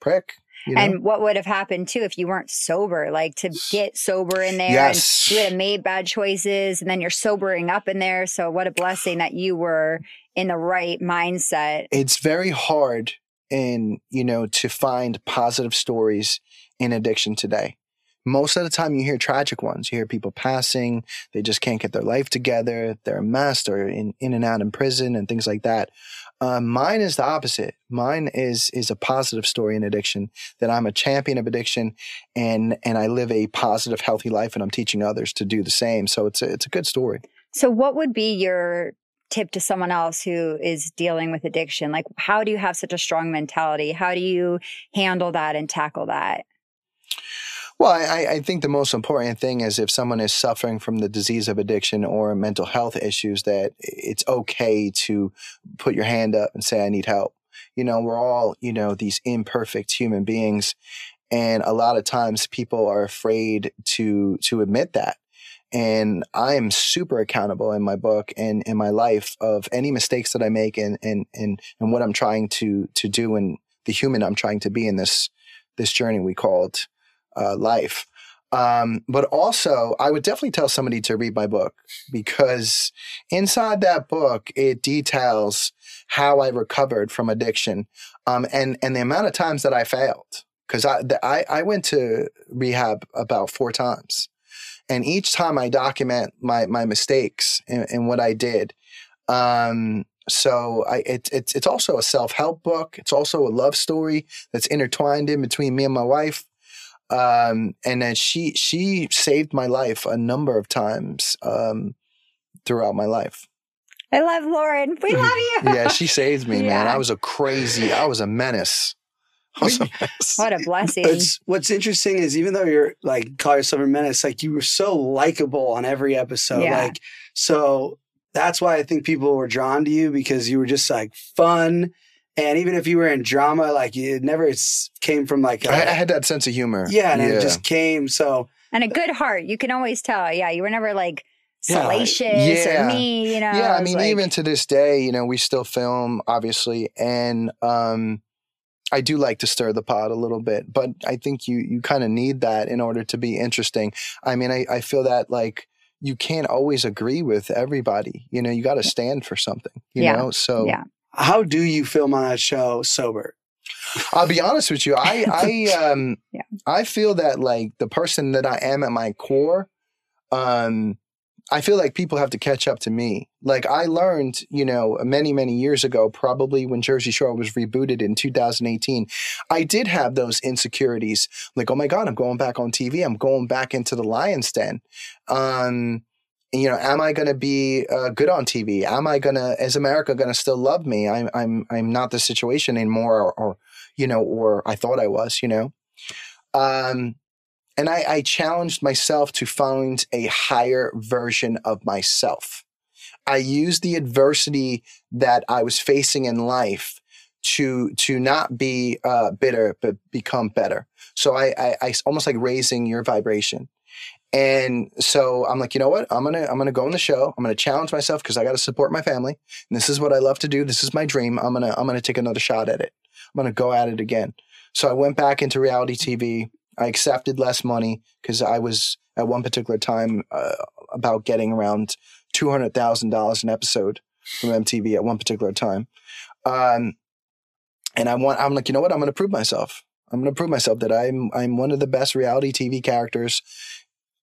prick. You know? And what would have happened too if you weren't sober? Like to get sober in there, Yes. and you would have made bad choices, and then you're sobering up in there. So what a blessing that you were in the right mindset. it's very hard in, you know, to find positive stories in addiction today most of the time you hear tragic ones. You hear people passing, they just can't get their life together, they're a mess, they're in, in and out in prison and things like that. Uh, mine is the opposite. Mine is is a positive story in addiction. That I'm a champion of addiction, and and I live a positive, healthy life, and I'm teaching others to do the same. So it's a, it's a good story. So, what would be your tip to someone else who is dealing with addiction? Like, how do you have such a strong mentality? How do you handle that and tackle that? Well, I, I, think the most important thing is if someone is suffering from the disease of addiction or mental health issues, that it's okay to put your hand up and say, I need help. You know, we're all, you know, these imperfect human beings. And a lot of times people are afraid to, to admit that. And I am super accountable in my book and in my life of any mistakes that I make and, and, and, and what I'm trying to, to do and the human I'm trying to be in this, this journey we called uh, life. Um, but also, I would definitely tell somebody to read my book because inside that book, it details how I recovered from addiction um, and, and the amount of times that I failed. Because I, I, I went to rehab about four times. And each time I document my, my mistakes and, and what I did. Um, so I, it, it's, it's also a self help book. It's also a love story that's intertwined in between me and my wife. Um, and then she she saved my life a number of times um, throughout my life. I love Lauren. We love you. yeah, she saved me, yeah. man. I was a crazy. I was a menace. Was a menace. what a blessing. It's, what's interesting is even though you're like call yourself a menace, like you were so likable on every episode. Yeah. Like so that's why I think people were drawn to you because you were just like fun and even if you were in drama, like it never came from like a, I had that sense of humor. Yeah, and yeah. it just came so. And a good heart, you can always tell. Yeah, you were never like salacious yeah. or me. You know. Yeah, I mean, like, even to this day, you know, we still film, obviously, and um, I do like to stir the pot a little bit, but I think you you kind of need that in order to be interesting. I mean, I, I feel that like you can't always agree with everybody. You know, you got to stand for something. You yeah. know, so yeah. How do you film on that show sober? I'll be honest with you. I I um yeah. I feel that like the person that I am at my core, um, I feel like people have to catch up to me. Like I learned, you know, many many years ago, probably when Jersey Shore was rebooted in 2018, I did have those insecurities. Like, oh my god, I'm going back on TV. I'm going back into the lion's den. Um, you know, am I going to be uh, good on TV? Am I going to, is America going to still love me? I'm, I'm, I'm not the situation anymore, or, or, you know, or I thought I was, you know. Um, and I, I challenged myself to find a higher version of myself. I used the adversity that I was facing in life to to not be uh, bitter but become better. So I, I, I almost like raising your vibration. And so I'm like, you know what? I'm gonna I'm gonna go on the show. I'm gonna challenge myself because I got to support my family. And this is what I love to do. This is my dream. I'm gonna I'm gonna take another shot at it. I'm gonna go at it again. So I went back into reality TV. I accepted less money because I was at one particular time uh, about getting around two hundred thousand dollars an episode from MTV at one particular time. Um, and I want I'm like, you know what? I'm gonna prove myself. I'm gonna prove myself that I'm I'm one of the best reality TV characters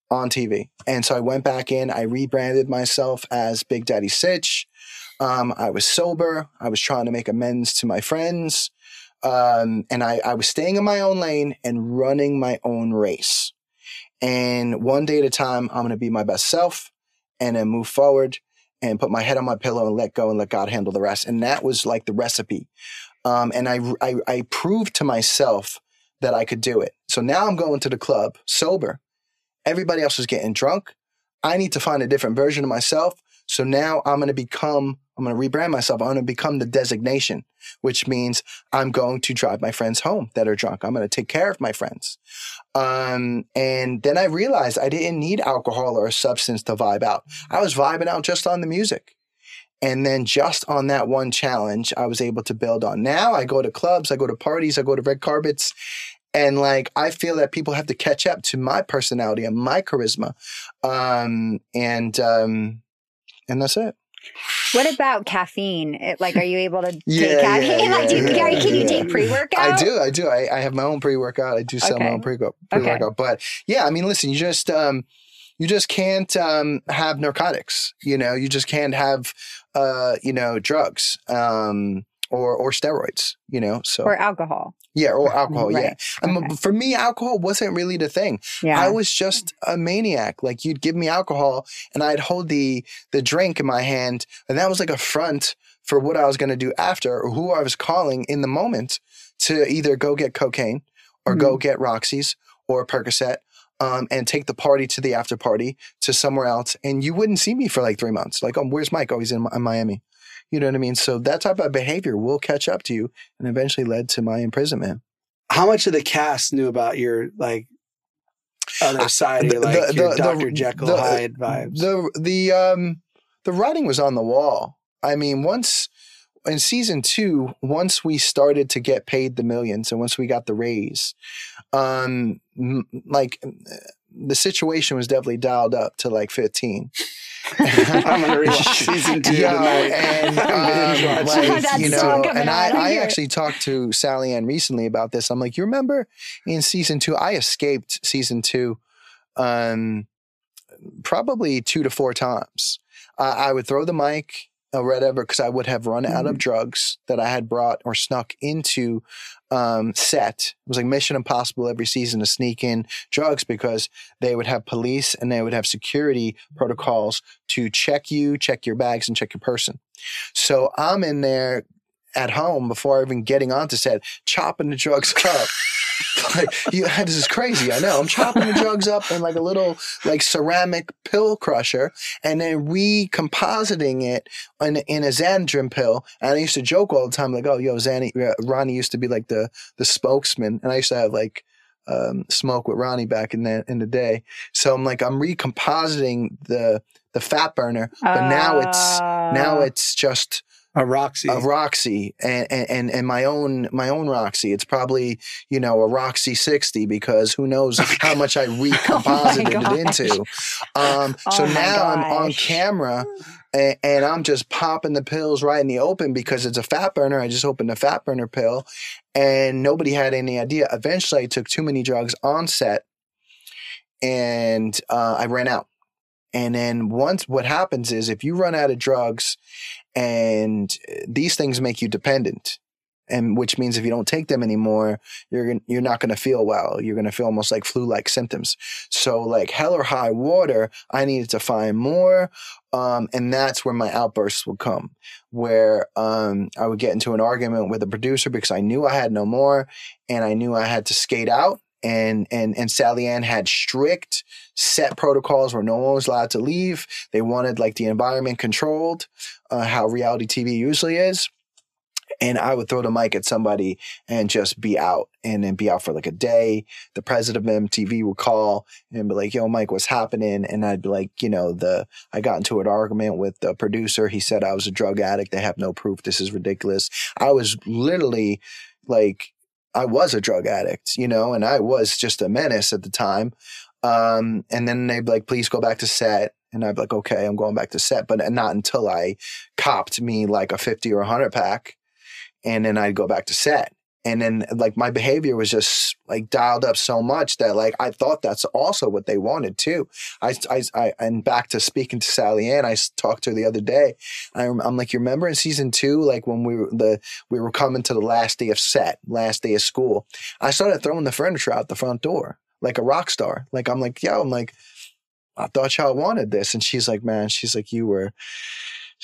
on TV. And so I went back in, I rebranded myself as Big Daddy Sitch. Um, I was sober. I was trying to make amends to my friends. Um, and I, I was staying in my own lane and running my own race. And one day at a time, I'm going to be my best self and then move forward and put my head on my pillow and let go and let God handle the rest. And that was like the recipe. Um, and I, I, I proved to myself that I could do it. So now I'm going to the club sober Everybody else is getting drunk. I need to find a different version of myself. So now I'm going to become, I'm going to rebrand myself. I'm going to become the designation, which means I'm going to drive my friends home that are drunk. I'm going to take care of my friends. Um, and then I realized I didn't need alcohol or a substance to vibe out. I was vibing out just on the music. And then just on that one challenge, I was able to build on. Now I go to clubs, I go to parties, I go to red carpets, and like I feel that people have to catch up to my personality and my charisma, um, and um, and that's it. What about caffeine? It, like, are you able to Yeah, take caffeine? yeah, like, do you, yeah, can you take pre workout? I do, I do. I, I have my own pre workout. I do sell my own pre workout. But yeah, I mean, listen, you just um, you just can't um, have narcotics. You know, you just can't have uh, you know drugs um, or or steroids. You know, so Or alcohol. yeah, or alcohol. Yeah, Right. I mean, Okay. for me, alcohol wasn't really the thing. Yeah. I was just a maniac. Like you'd give me alcohol and I'd hold the the drink in my hand and that was like a front for what I was going to do after or who I was calling in the moment to either go get cocaine or go mm-hmm. get Roxy's or Percocet um, and take the party to the after party to somewhere else and you wouldn't see me for like 3 months. Like, oh, where's Mike? Oh, he's in, Mi- Miami. You know what I mean? So that type of behavior will catch up to you and eventually led to my imprisonment. How much of the cast knew about your like other side, of the- like the- your the- Dr. Jekyll the- Hyde vibes? The the um the writing was on the wall. I mean, once in season two, once we started to get paid the millions, and once we got the raise, um, m- like the situation was definitely dialed up to like fifteen. I'm gonna rewatch season two Yeah, tonight. and um, like, That's you know, coming and I, I actually talked to SallyAnn recently about this. I'm like, you remember in season two, I escaped season two, um, probably two to four times. Uh, I would throw the mic or whatever because I would have run out Mm-hmm. of drugs that I had brought or snuck into um, set. It was like Mission Impossible every season to sneak in drugs because they would have police and they would have security protocols to check you, check your bags, and check your person. So I'm in there at home before even getting onto set, chopping the drugs up. like you, this is crazy. I know. I'm chopping the drugs up in like a little like ceramic pill crusher, and then recompositing it in, in a Xenadrine pill. And I used to joke all the time, like, "Oh, yo, Xanny, uh, Ronnie used to be like the the spokesman," and I used to have like um, smoke with Ronnie back in the in the day. So I'm like, I'm recompositing the the fat burner, but now it's now Oh. it's just a Roxy. a Roxy and, and and my own my own Roxy. It's probably you know a Roxy sixty because who knows how much I recomposited Oh it into. Um, so Oh my now I'm on camera and, and I'm just popping the pills right in the open because it's a fat burner. I just opened a fat burner pill, and nobody had any idea. Eventually, I took too many drugs on set, and uh, I ran out. And then once what happens is if you run out of drugs and these things make you dependent and which means if you don't take them anymore you're you're not going to feel well. You're going to feel almost like flu like symptoms. So like hell or high water i needed to find more um, and that's where my outbursts would come where um, i would get into an argument with a producer because i knew i had no more and i knew i had to skate out and and and SallyAnn had strict set protocols where no one was allowed to leave. They wanted like the environment controlled, uh, how reality TV usually is. And I would throw the mic at somebody and just be out and then be out for like a day. The president of MTV would call and be like, yo, Mike, what's happening? And I'd be like, you know, the, I got into an argument with the producer. He said I was a drug addict. They have no proof. This is ridiculous. I was literally like, I was a drug addict, you know, and I was just a menace at the time. Um, and then they'd be like, please go back to set. And I'd be like, okay, I'm going back to set, but not until I copped me like a 50 or a 100 pack. And then I'd go back to set. And then like my behavior was just like dialed up so much that like I thought that's also what they wanted too. I, I, I and back to speaking to SallyAnn, I talked to her the other day. I, I'm like, you remember in season two, like when we were the we were coming to the last day of set, last day of school. I started throwing the furniture out the front door like a rock star. Like I'm like, yo, I'm like, I thought y'all wanted this, and she's like, man, she's like, you were.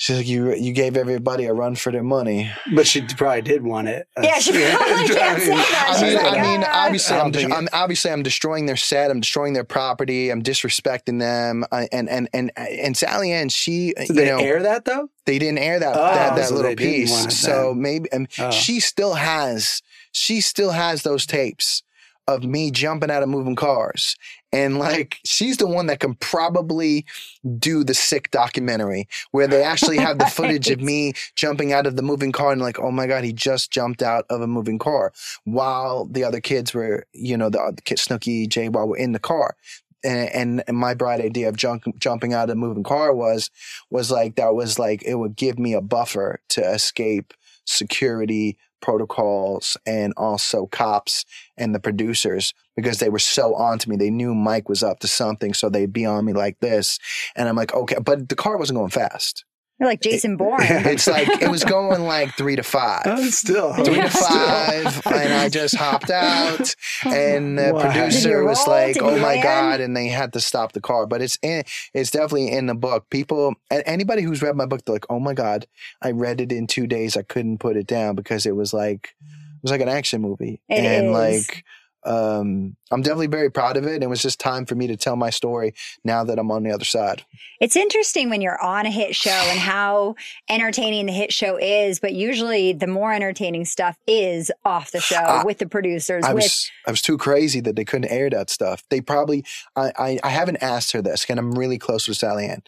She's like, you you gave everybody a run for their money. but she probably did want it. Yeah, she probably can't say that. I mean, like, I mean, "Ah." obviously, I I'm, de- I'm obviously I'm destroying their set. I'm destroying their property. I'm disrespecting them. I, and and and and SallyAnn, she, Did you they know, air that though? they didn't air that Oh, that, that so little piece. So maybe and Oh. she still has she still has those tapes of me jumping out of moving cars. And like she's the one that can probably do the sick documentary where they actually have the footage of me jumping out of the moving car and like, oh my God, he just jumped out of a moving car while the other kids were, you know, the uh, other kids, Snooki, Jay, while we're in the car. and, and my bright idea of jump, jumping out of a moving car was was like that was like it would give me a buffer to escape security protocols and also cops and the producers because they were so on to me. They knew Mike was up to something, so they'd be on me like this. And I'm like, okay, but the car wasn't going fast. You're like Jason Bourne. It's like it was going like three to five. Oh, still. Three Yeah. to five, and I just hopped out, and the Wow. Producer was like, "Oh my land?" god!" and they had to stop the car. But it's in, it's definitely in the book. People, and anybody who's read my book, they're like, "Oh my god, I read it in two days. I couldn't put it down because it was like, it was like an action movie, It and is. like." Um, I'm definitely very proud of it. And it was just time for me to tell my story now that I'm on the other side. It's interesting when you're on a hit show and how entertaining the hit show is, but usually the more entertaining stuff is off the show I- with the producers. I with was I was too crazy that they couldn't air that stuff. They probably I I, I haven't asked her this, and I'm really close with SallyAnn.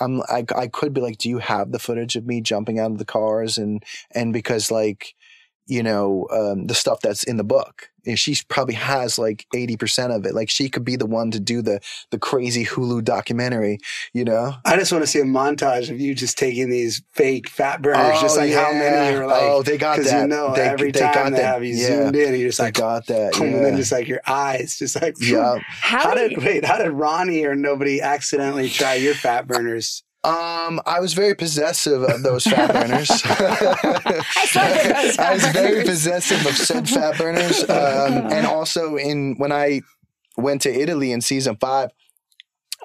I'm I I could be like, do you have the footage of me jumping out of the cars and and because like you know um, the stuff that's in the book. And she probably has like eighty percent of it. Like she could be the one to do the the crazy Hulu documentary. You know, I just want to see a montage of you just taking these fake fat burners, just Oh, like how many yeah. are like. Oh, they got Because that. you know, They- every they time got they that. have you Yeah. zoomed in, and you're just I like, got that. boom, and then just like your eyes, just like, yeah. how, How did, did wait? How did Ronnie or nobody accidentally try your fat burners? Um, I was very possessive of those fat burners. I slept with those I was very possessive of said fat burners. Um, and also in when I went to Italy in season five,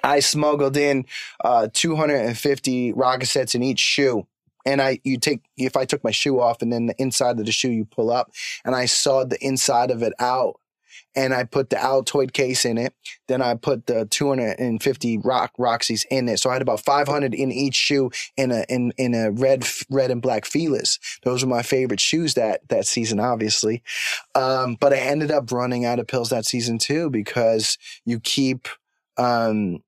I smuggled in uh, 250 Roxicets in each shoe. And I, you take, if I took my shoe off and then the inside of the shoe you pull up, and I sawed the inside of it out, and I put the Altoid case in it. Then I put the 250 rock Roxy's in it. So I had about 500 in each shoe in a in in a red red and black Filas. Those were my favorite shoes that that season, obviously. Um, but I ended up running out of pills that season too because you keep. Um,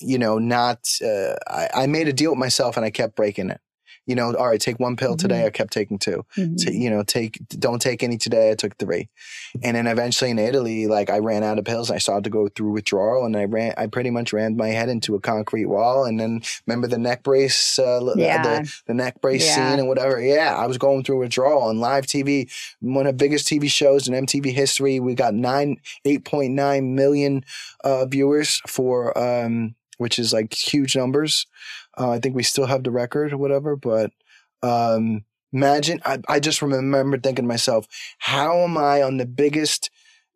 you know, not. Uh, I, I made a deal with myself and I kept breaking it. You know, all right, take one pill today. I kept taking two Mhm. to, you know, take, don't take any today. I took three. And then eventually in Italy, like I ran out of pills. I started to go through withdrawal and I ran, I pretty much ran my head into a concrete wall. And then remember the neck brace, uh, Yeah. the, the neck brace Yeah. scene and whatever. Yeah. I was going through withdrawal on live TV, one of the biggest TV shows in MTV history. We got nine, 8.9 million, uh, viewers for, um, which is like huge numbers. Uh, I think we still have the record or whatever, but, um, imagine I, I just remember thinking to myself how am i on the biggest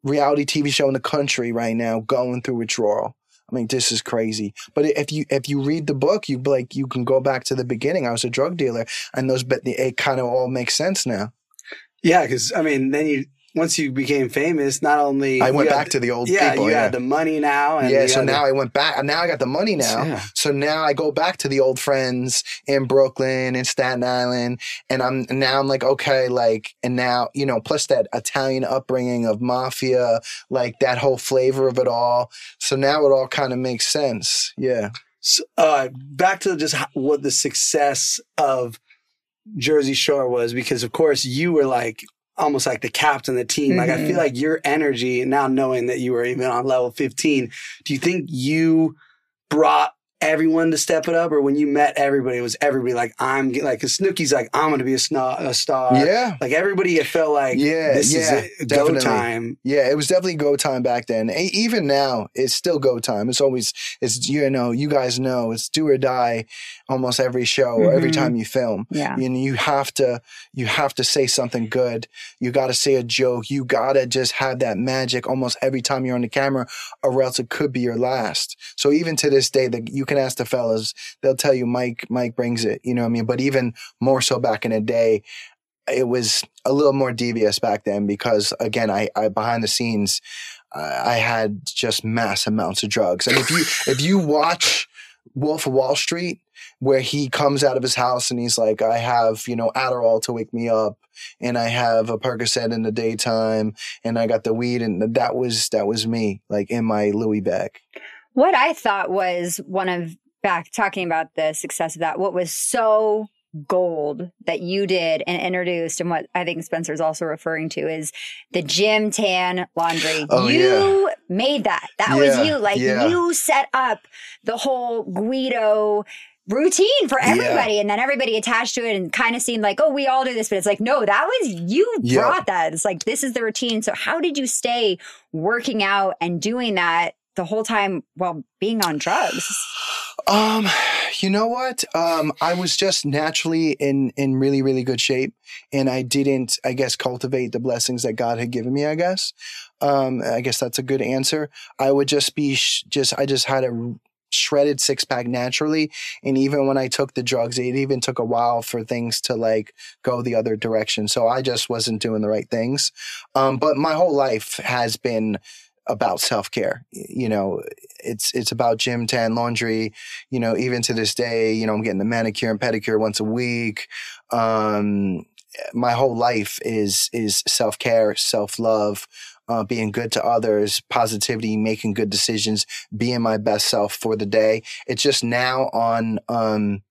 reality tv show in the country right now going through withdrawal? I mean this is crazy. But if you if you read the book you like you can go back to the beginning. I was a drug dealer and those but it kind of all makes sense now. Yeah, because I mean, then you once you became famous, not only i went back the- to the old yeah, people you yeah had the money now, and yeah so now i went back now i got the money now Yeah. So now I go back to the old friends in Brooklyn and Staten Island, and I'm now I'm like okay, like, and now you know, plus that Italian upbringing of mafia, like that whole flavor of it all. So now it all kind of makes sense. Yeah, So, uh, back to just what the success of Jersey Shore was, because of course you were like almost like the captain of the team. Like I feel mm-hmm. like your energy now, knowing that you were even on level fifteen, do you think you brought everyone to step it up, or when you met everybody, it was everybody like I'm like? Cause Snooki's like I'm going to be a, snar- a star. yeah, Like everybody, it felt like Yeah, this yeah, is it, go time. yeah. It was definitely go time back then. Even now, it's still go time. It's always it's you know you guys know it's do or die, almost every show or every Mhm. time you film. Yeah. and you have to you have to say something good you got to say a joke you got to just have that magic almost every time you're on the camera or else it could be your last so even to this day that you can ask the fellas they'll tell you mike mike brings it you know what i mean but even more so back in the day it was a little more devious back then because again i, I behind the scenes I had just mass amounts of drugs and if you if you watch wolf of wall street where he comes out of his house and he's like, I have, you know, Adderall to wake me up and I have a Percocet in the daytime and I got the weed and that was, that was me like in my Louis bag. What I thought was one of back talking about the success of that, what was so gold that you did and introduced, and what I think Spencer's also referring to is the gym tan laundry. Oh, you made that. That was you. Like yeah. you set up the whole Guido routine for Yeah. everybody and then everybody attached to it and kind of seemed like oh we all do this but it's like no that was you Yeah. brought that it's like this is the routine so how did you stay working out and doing that the whole time while being on drugs Um, you know what? Um, I was just naturally in in really really good shape, and I didn't, I guess, cultivate the blessings that God had given me. I guess, um, I guess that's a good answer. I would just be sh- just, I just had a shredded six pack naturally, and even when I took the drugs, it even took a while for things to like go the other direction. So I just wasn't doing the right things. Um, but my whole life has been about self care. You know, it's it's about gym, tan, laundry you know, even to this day, you know, I'm getting the manicure and pedicure once a week. Um, my whole life is is self care, self love, uh, being good to others, positivity, making good decisions, being my best self for the day. It's just now on. Um,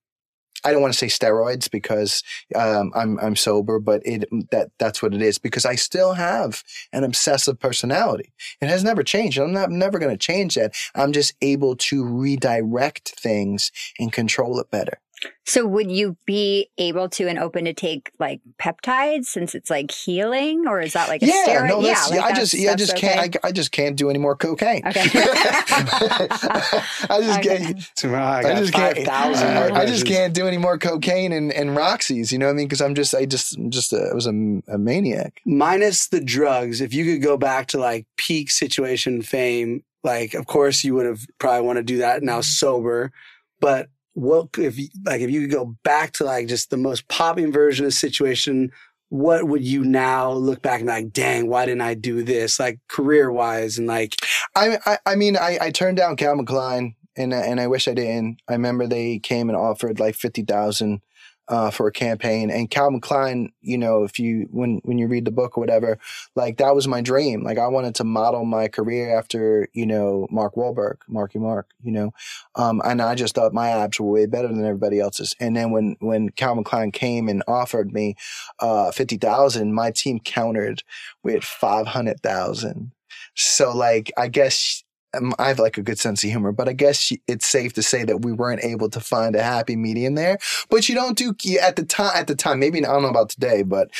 I don't want to say steroids because um, I'm I'm sober, but it that that's what it is because I still have an obsessive personality. It has never changed. I'm not never going to change that. I'm just able to redirect things and control it better. So would you be able to and open to take like peptides since it's like healing or is that like a yeah, steroid no, that's, like I just, yeah, I just okay? can't, I, I just can't do any more cocaine. Okay. I just Okay. can't. Tomorrow I I just five can't. thousand. I, I just can't do any more cocaine and, and Roxy's. You know what I mean? Because I'm just, I just, I'm just, a, I was a, a maniac. minus the drugs, if you could go back to like peak situation fame, like of course you would have probably want to do that now mm-hmm. sober, but what if you, like if you could go back to like just the most popping version of the situation, what would you now look back and like, dang, why didn't I do this? Like career wise and like I, I, I mean, I, I turned down Calvin Klein, and and I wish I didn't. I remember they came and offered like fifty thousand uh, for a campaign, and Calvin Klein, you know, if you when when you read the book or whatever, like that was my dream. Like I wanted to model my career after you know Mark Wahlberg, Marky Mark, you know, um, and I just thought my abs were way better than everybody else's. And then when when Calvin Klein came and offered me uh, fifty thousand, my team countered with five hundred thousand. So like, I guess Um, I have like a good sense of humor, but I guess it's safe to say that we weren't able to find a happy medium there. But you don't do at the time. At the time, maybe I don't know about today, but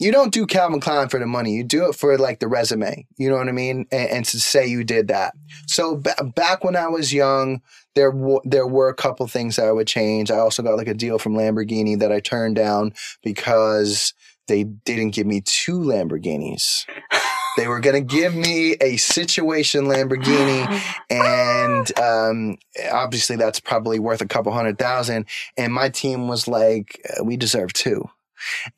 you don't do Calvin Klein for the money. You do it for like the resume. You know what I mean? And, and to say you did that. So ba- back when I was young, there w- there were a couple things that I would change. I also got like a deal from Lamborghini that I turned down because they didn't give me two Lamborghinis. They were going to give me a situation Lamborghini, and um, obviously that's probably worth a couple hundred thousand. And my team was like, uh, we deserve two.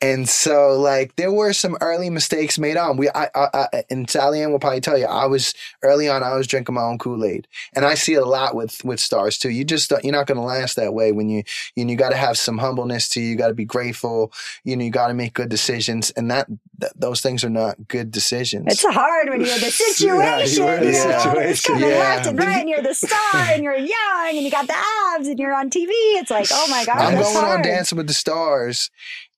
And so, like, there were some early mistakes made on. We, I, I, I and SallyAnn will probably tell you, I was early on. I was drinking my own Kool Aid, and I see it a lot with with stars too. You just don't- you're not going to last that way when you you, you got to have some humbleness to you. You got to be grateful. You know, you got to make good decisions, and that, th- those things are not good decisions. It's hard when you're the situation. Yeah, you were in you the know, situation. Yeah. left and right, and you're the star, and you're young, and you got the abs, and you're on TV. It's like, oh my god, I'm going on. Dancing with the Stars,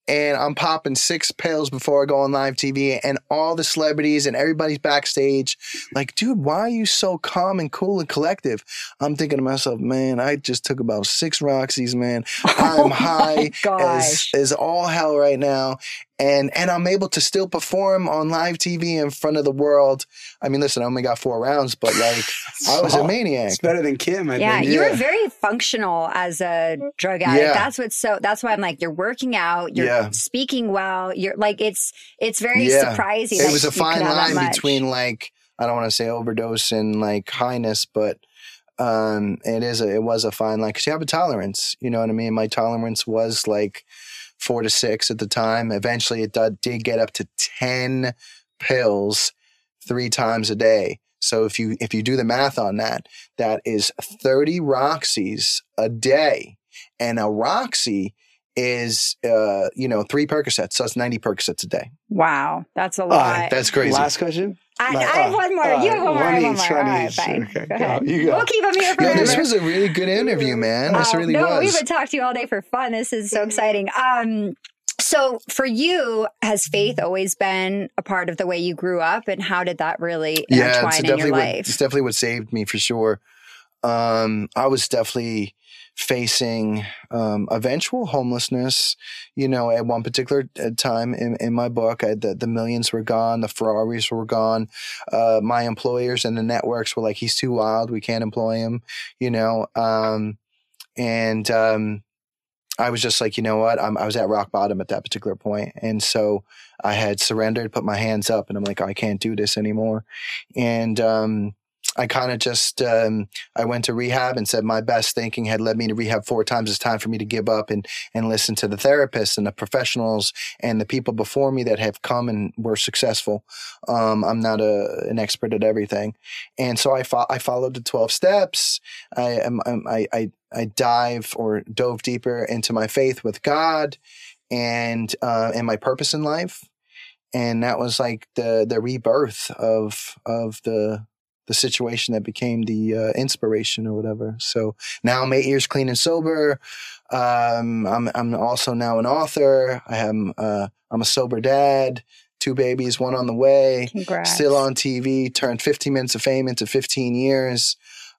and I'm popping six pills before I go on live TV, and all the celebrities and everybody's backstage, like, dude, why are you so calm and cool and collective? I'm thinking to myself, man, I just took about six Roxy's, man. Oh I'm high as as all hell right now. And and I'm able to still perform on live TV in front of the world. I mean, listen, I only got four rounds, but like I was a maniac. It's better than Kim, I Yeah, think. you were Yeah. very functional as a drug addict. Yeah. That's what's so. That's why I'm like, you're working out, you're Yeah. speaking well. You're like, it's it's very Yeah. surprising. it was a fine line between like I don't want to say overdose and like highness, but um, it is a, it was a fine line because you have a tolerance. You know what I mean? My tolerance was like four to six at the time. Eventually, it did, did get up to ten pills three times a day. So if you if you do the math on that, that is thirty Roxys a day, and a Roxy is uh, you know three Percocets. So that's ninety Percocets a day. Wow, that's a lot. That's crazy. Last question. I, Like, I have uh, one more. uh, you have one more. I have one one more. one All right, each. fine. Okay, Go go. ahead. You go. We'll keep them here no, forever. this was a really good interview, man. This Oh, really no, we was. would talk to you all day for fun. This is so exciting. Um, so for you, has faith always been a part of the way you grew up, and how did that really yeah, intertwine it's in your definitely what, life? it's definitely what saved me for sure. Um, I was definitely facing um, eventual homelessness. You know, at one particular uh, time in, in my book, I, the the millions were gone, the Ferraris were gone. Uh, my employers and the networks were like, "He's too wild. We can't employ him." You know, um, and um, I was just like, you know what? I'm, I was at rock bottom at that particular point, and so I had surrendered, put my hands up, and I'm like, I can't do this anymore. And um, I kind of just um, I went to rehab and said my best thinking had led me to rehab four times. It's time for me to give up and and listen to the therapists and the professionals and the people before me that have come and were successful. Um, I'm not a, an expert at everything, and so I fo- I followed the twelve steps. I am I, I I dive or dove deeper into my faith with God and uh, and my purpose in life, and that was like the the rebirth of of the the situation that became the uh, inspiration or whatever. So now I'm eight years clean and sober. Um, I'm I'm also now an author. I am uh, I'm a sober dad. Two babies, one on the way. Congrats. Still on TV. Turned 15 minutes of fame into 15 years.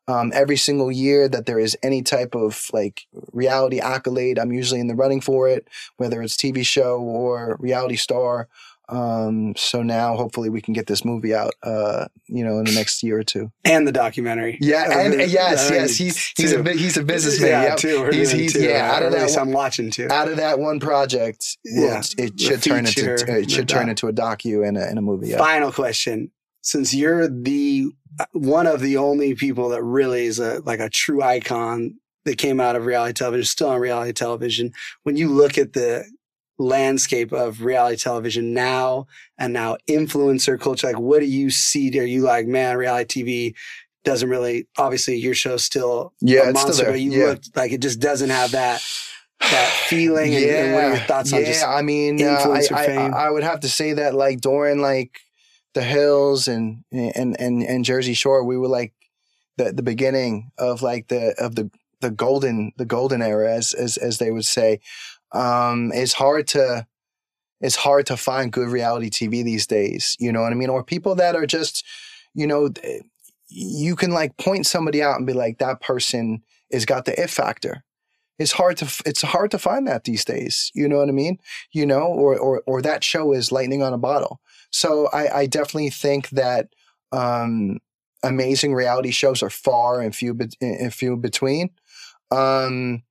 Um, every single year that there is any type of like reality accolade, I'm usually in the running for it, whether it's TV show or reality star. Um, so now hopefully we can get this movie out, uh, you know, in the next year or two. And the documentary. Yeah, and Uh, yes, uh, yes, he's he's a he's a businessman. Yeah, yep. We're He's he's two. yeah. Out of At that one, I'm watching too. out of that one project, Yeah, it the should turn into it should turn doc. into a docu and a, and a movie. Yeah. Final question. Since you're the one of the only people that really is a like a true icon that came out of reality television, still on reality television, when you look at the landscape of reality television now and now influencer culture, like what do you see? Are you like, man, reality TV doesn't really obviously your show's still Yeah, a it's still monster, there. but you Yeah. look like it just doesn't have that that feeling and, and what are your thoughts yeah, on just I mean, uh, I, influencer I, fame? I would have to say that like during like the hills and and and and Jersey Shore, we were like the the beginning of like the of the the golden the golden era, as as as they would say. Um, it's hard to it's hard to find good reality TV these days. You know what I mean? Or people that are just, you know, you can like point somebody out and be like, that person has got the if factor. It's hard to it's hard to find that these days. You know what I mean? You know, or or or that show is lightning on a bottle. So I, I definitely think that um, amazing reality shows are far and few bet- and few between. Um,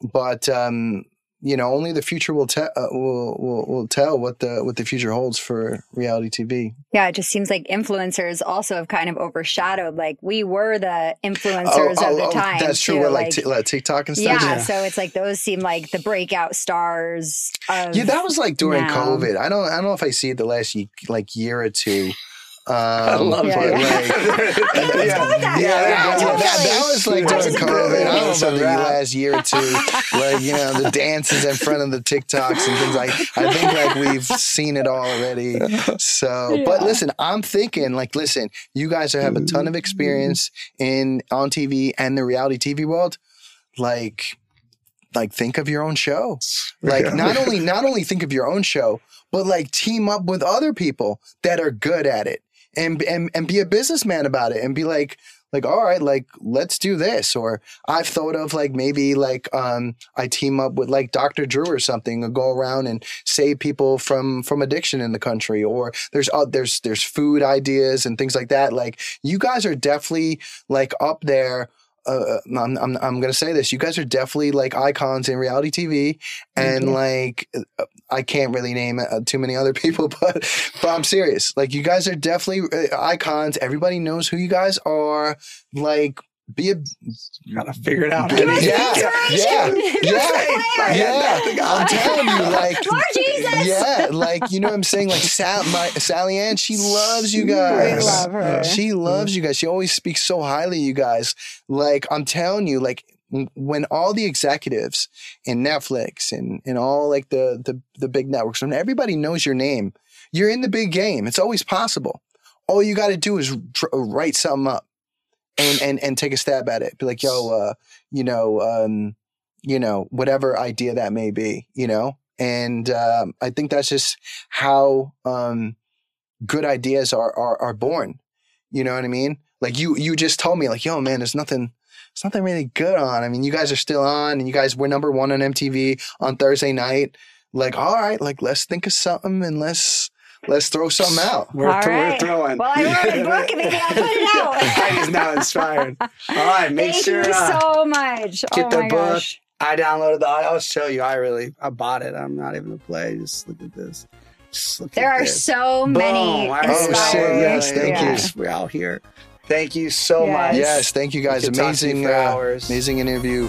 but um, you know, only the future will tell uh, will, will will tell what the what the future holds for reality TV. Yeah, it just seems like influencers also have kind of overshadowed. Like we were the influencers of the time. Oh, that's true. too, What, like, t- like TikTok and stuff. yeah, Yeah. so it's like those seem like the breakout stars. Of Yeah, that was like during now. COVID. I don't I don't know if I see it the last like year or two. Um, I love Yeah, but, yeah. like, Yeah, yeah, that. yeah, Yeah, yeah, that, that was like during COVID. I don't know the last year or two, like you know the dances in front of the TikToks and things like. I think like we've seen it all already. So, but listen, I'm thinking like, listen, you guys have a ton of experience in on TV and the reality TV world, like. Like think of your own show. Like Yeah. not only not only think of your own show, but like team up with other people that are good at it and and and be a businessman about it and be like like all right like let's do this. Or i've thought of like maybe like um i team up with like dr drew or something and go around and save people from from addiction in the country. Or there's uh, there's there's food ideas and things like that. Like you guys are definitely like up there uh, I'm, I'm, I'm gonna say this. You guys are definitely like icons in reality TV, and you. like uh, I can't really name uh, too many other people, but but I'm serious. Like you guys are definitely uh, icons. Everybody knows who you guys are. Like be a Gotta figure it out. yeah, Give us yeah, yeah, yeah, Give us a yeah. I'm telling you, like, Lord Jesus. yeah, like you know what I'm saying. Like Sal, my SallyAnn, she loves you guys. We love her. She mm-hmm. loves you guys. She always speaks so highly of you guys. Like I'm telling you, like when all the executives in Netflix and, and all like the, the, the big networks, when everybody knows your name, you're in the big game. It's always possible. All you got to do is tr- write something up and, and, and take a stab at it. Be like, yo, uh, you know, um, you know, whatever idea that may be, you know? And, um, I think that's just how, um, good ideas are, are, are born. You know what I mean? Like you, you just told me like, yo, man, there's nothing, there's nothing really good on. I mean, you guys are still on and you guys were number one on MTV on Thursday night. Like, all right, like let's think of something and let's, let's throw something out. We're, All th- we're throwing. Well, I wrote a book. Maybe I'll put it out. Heidi's now inspired. All right, make Thank sure you uh, so much. get oh the my book. gosh. I downloaded the. I'll show you. I really I bought it. I'm not even a play. Just look at this. Just look There at are this. so many Boom. I Oh, shit, yes, thank you. We're out here. Thank you so Yes. much. Yes. Thank you guys. We could talk to you Amazing, for uh, hours. amazing interview.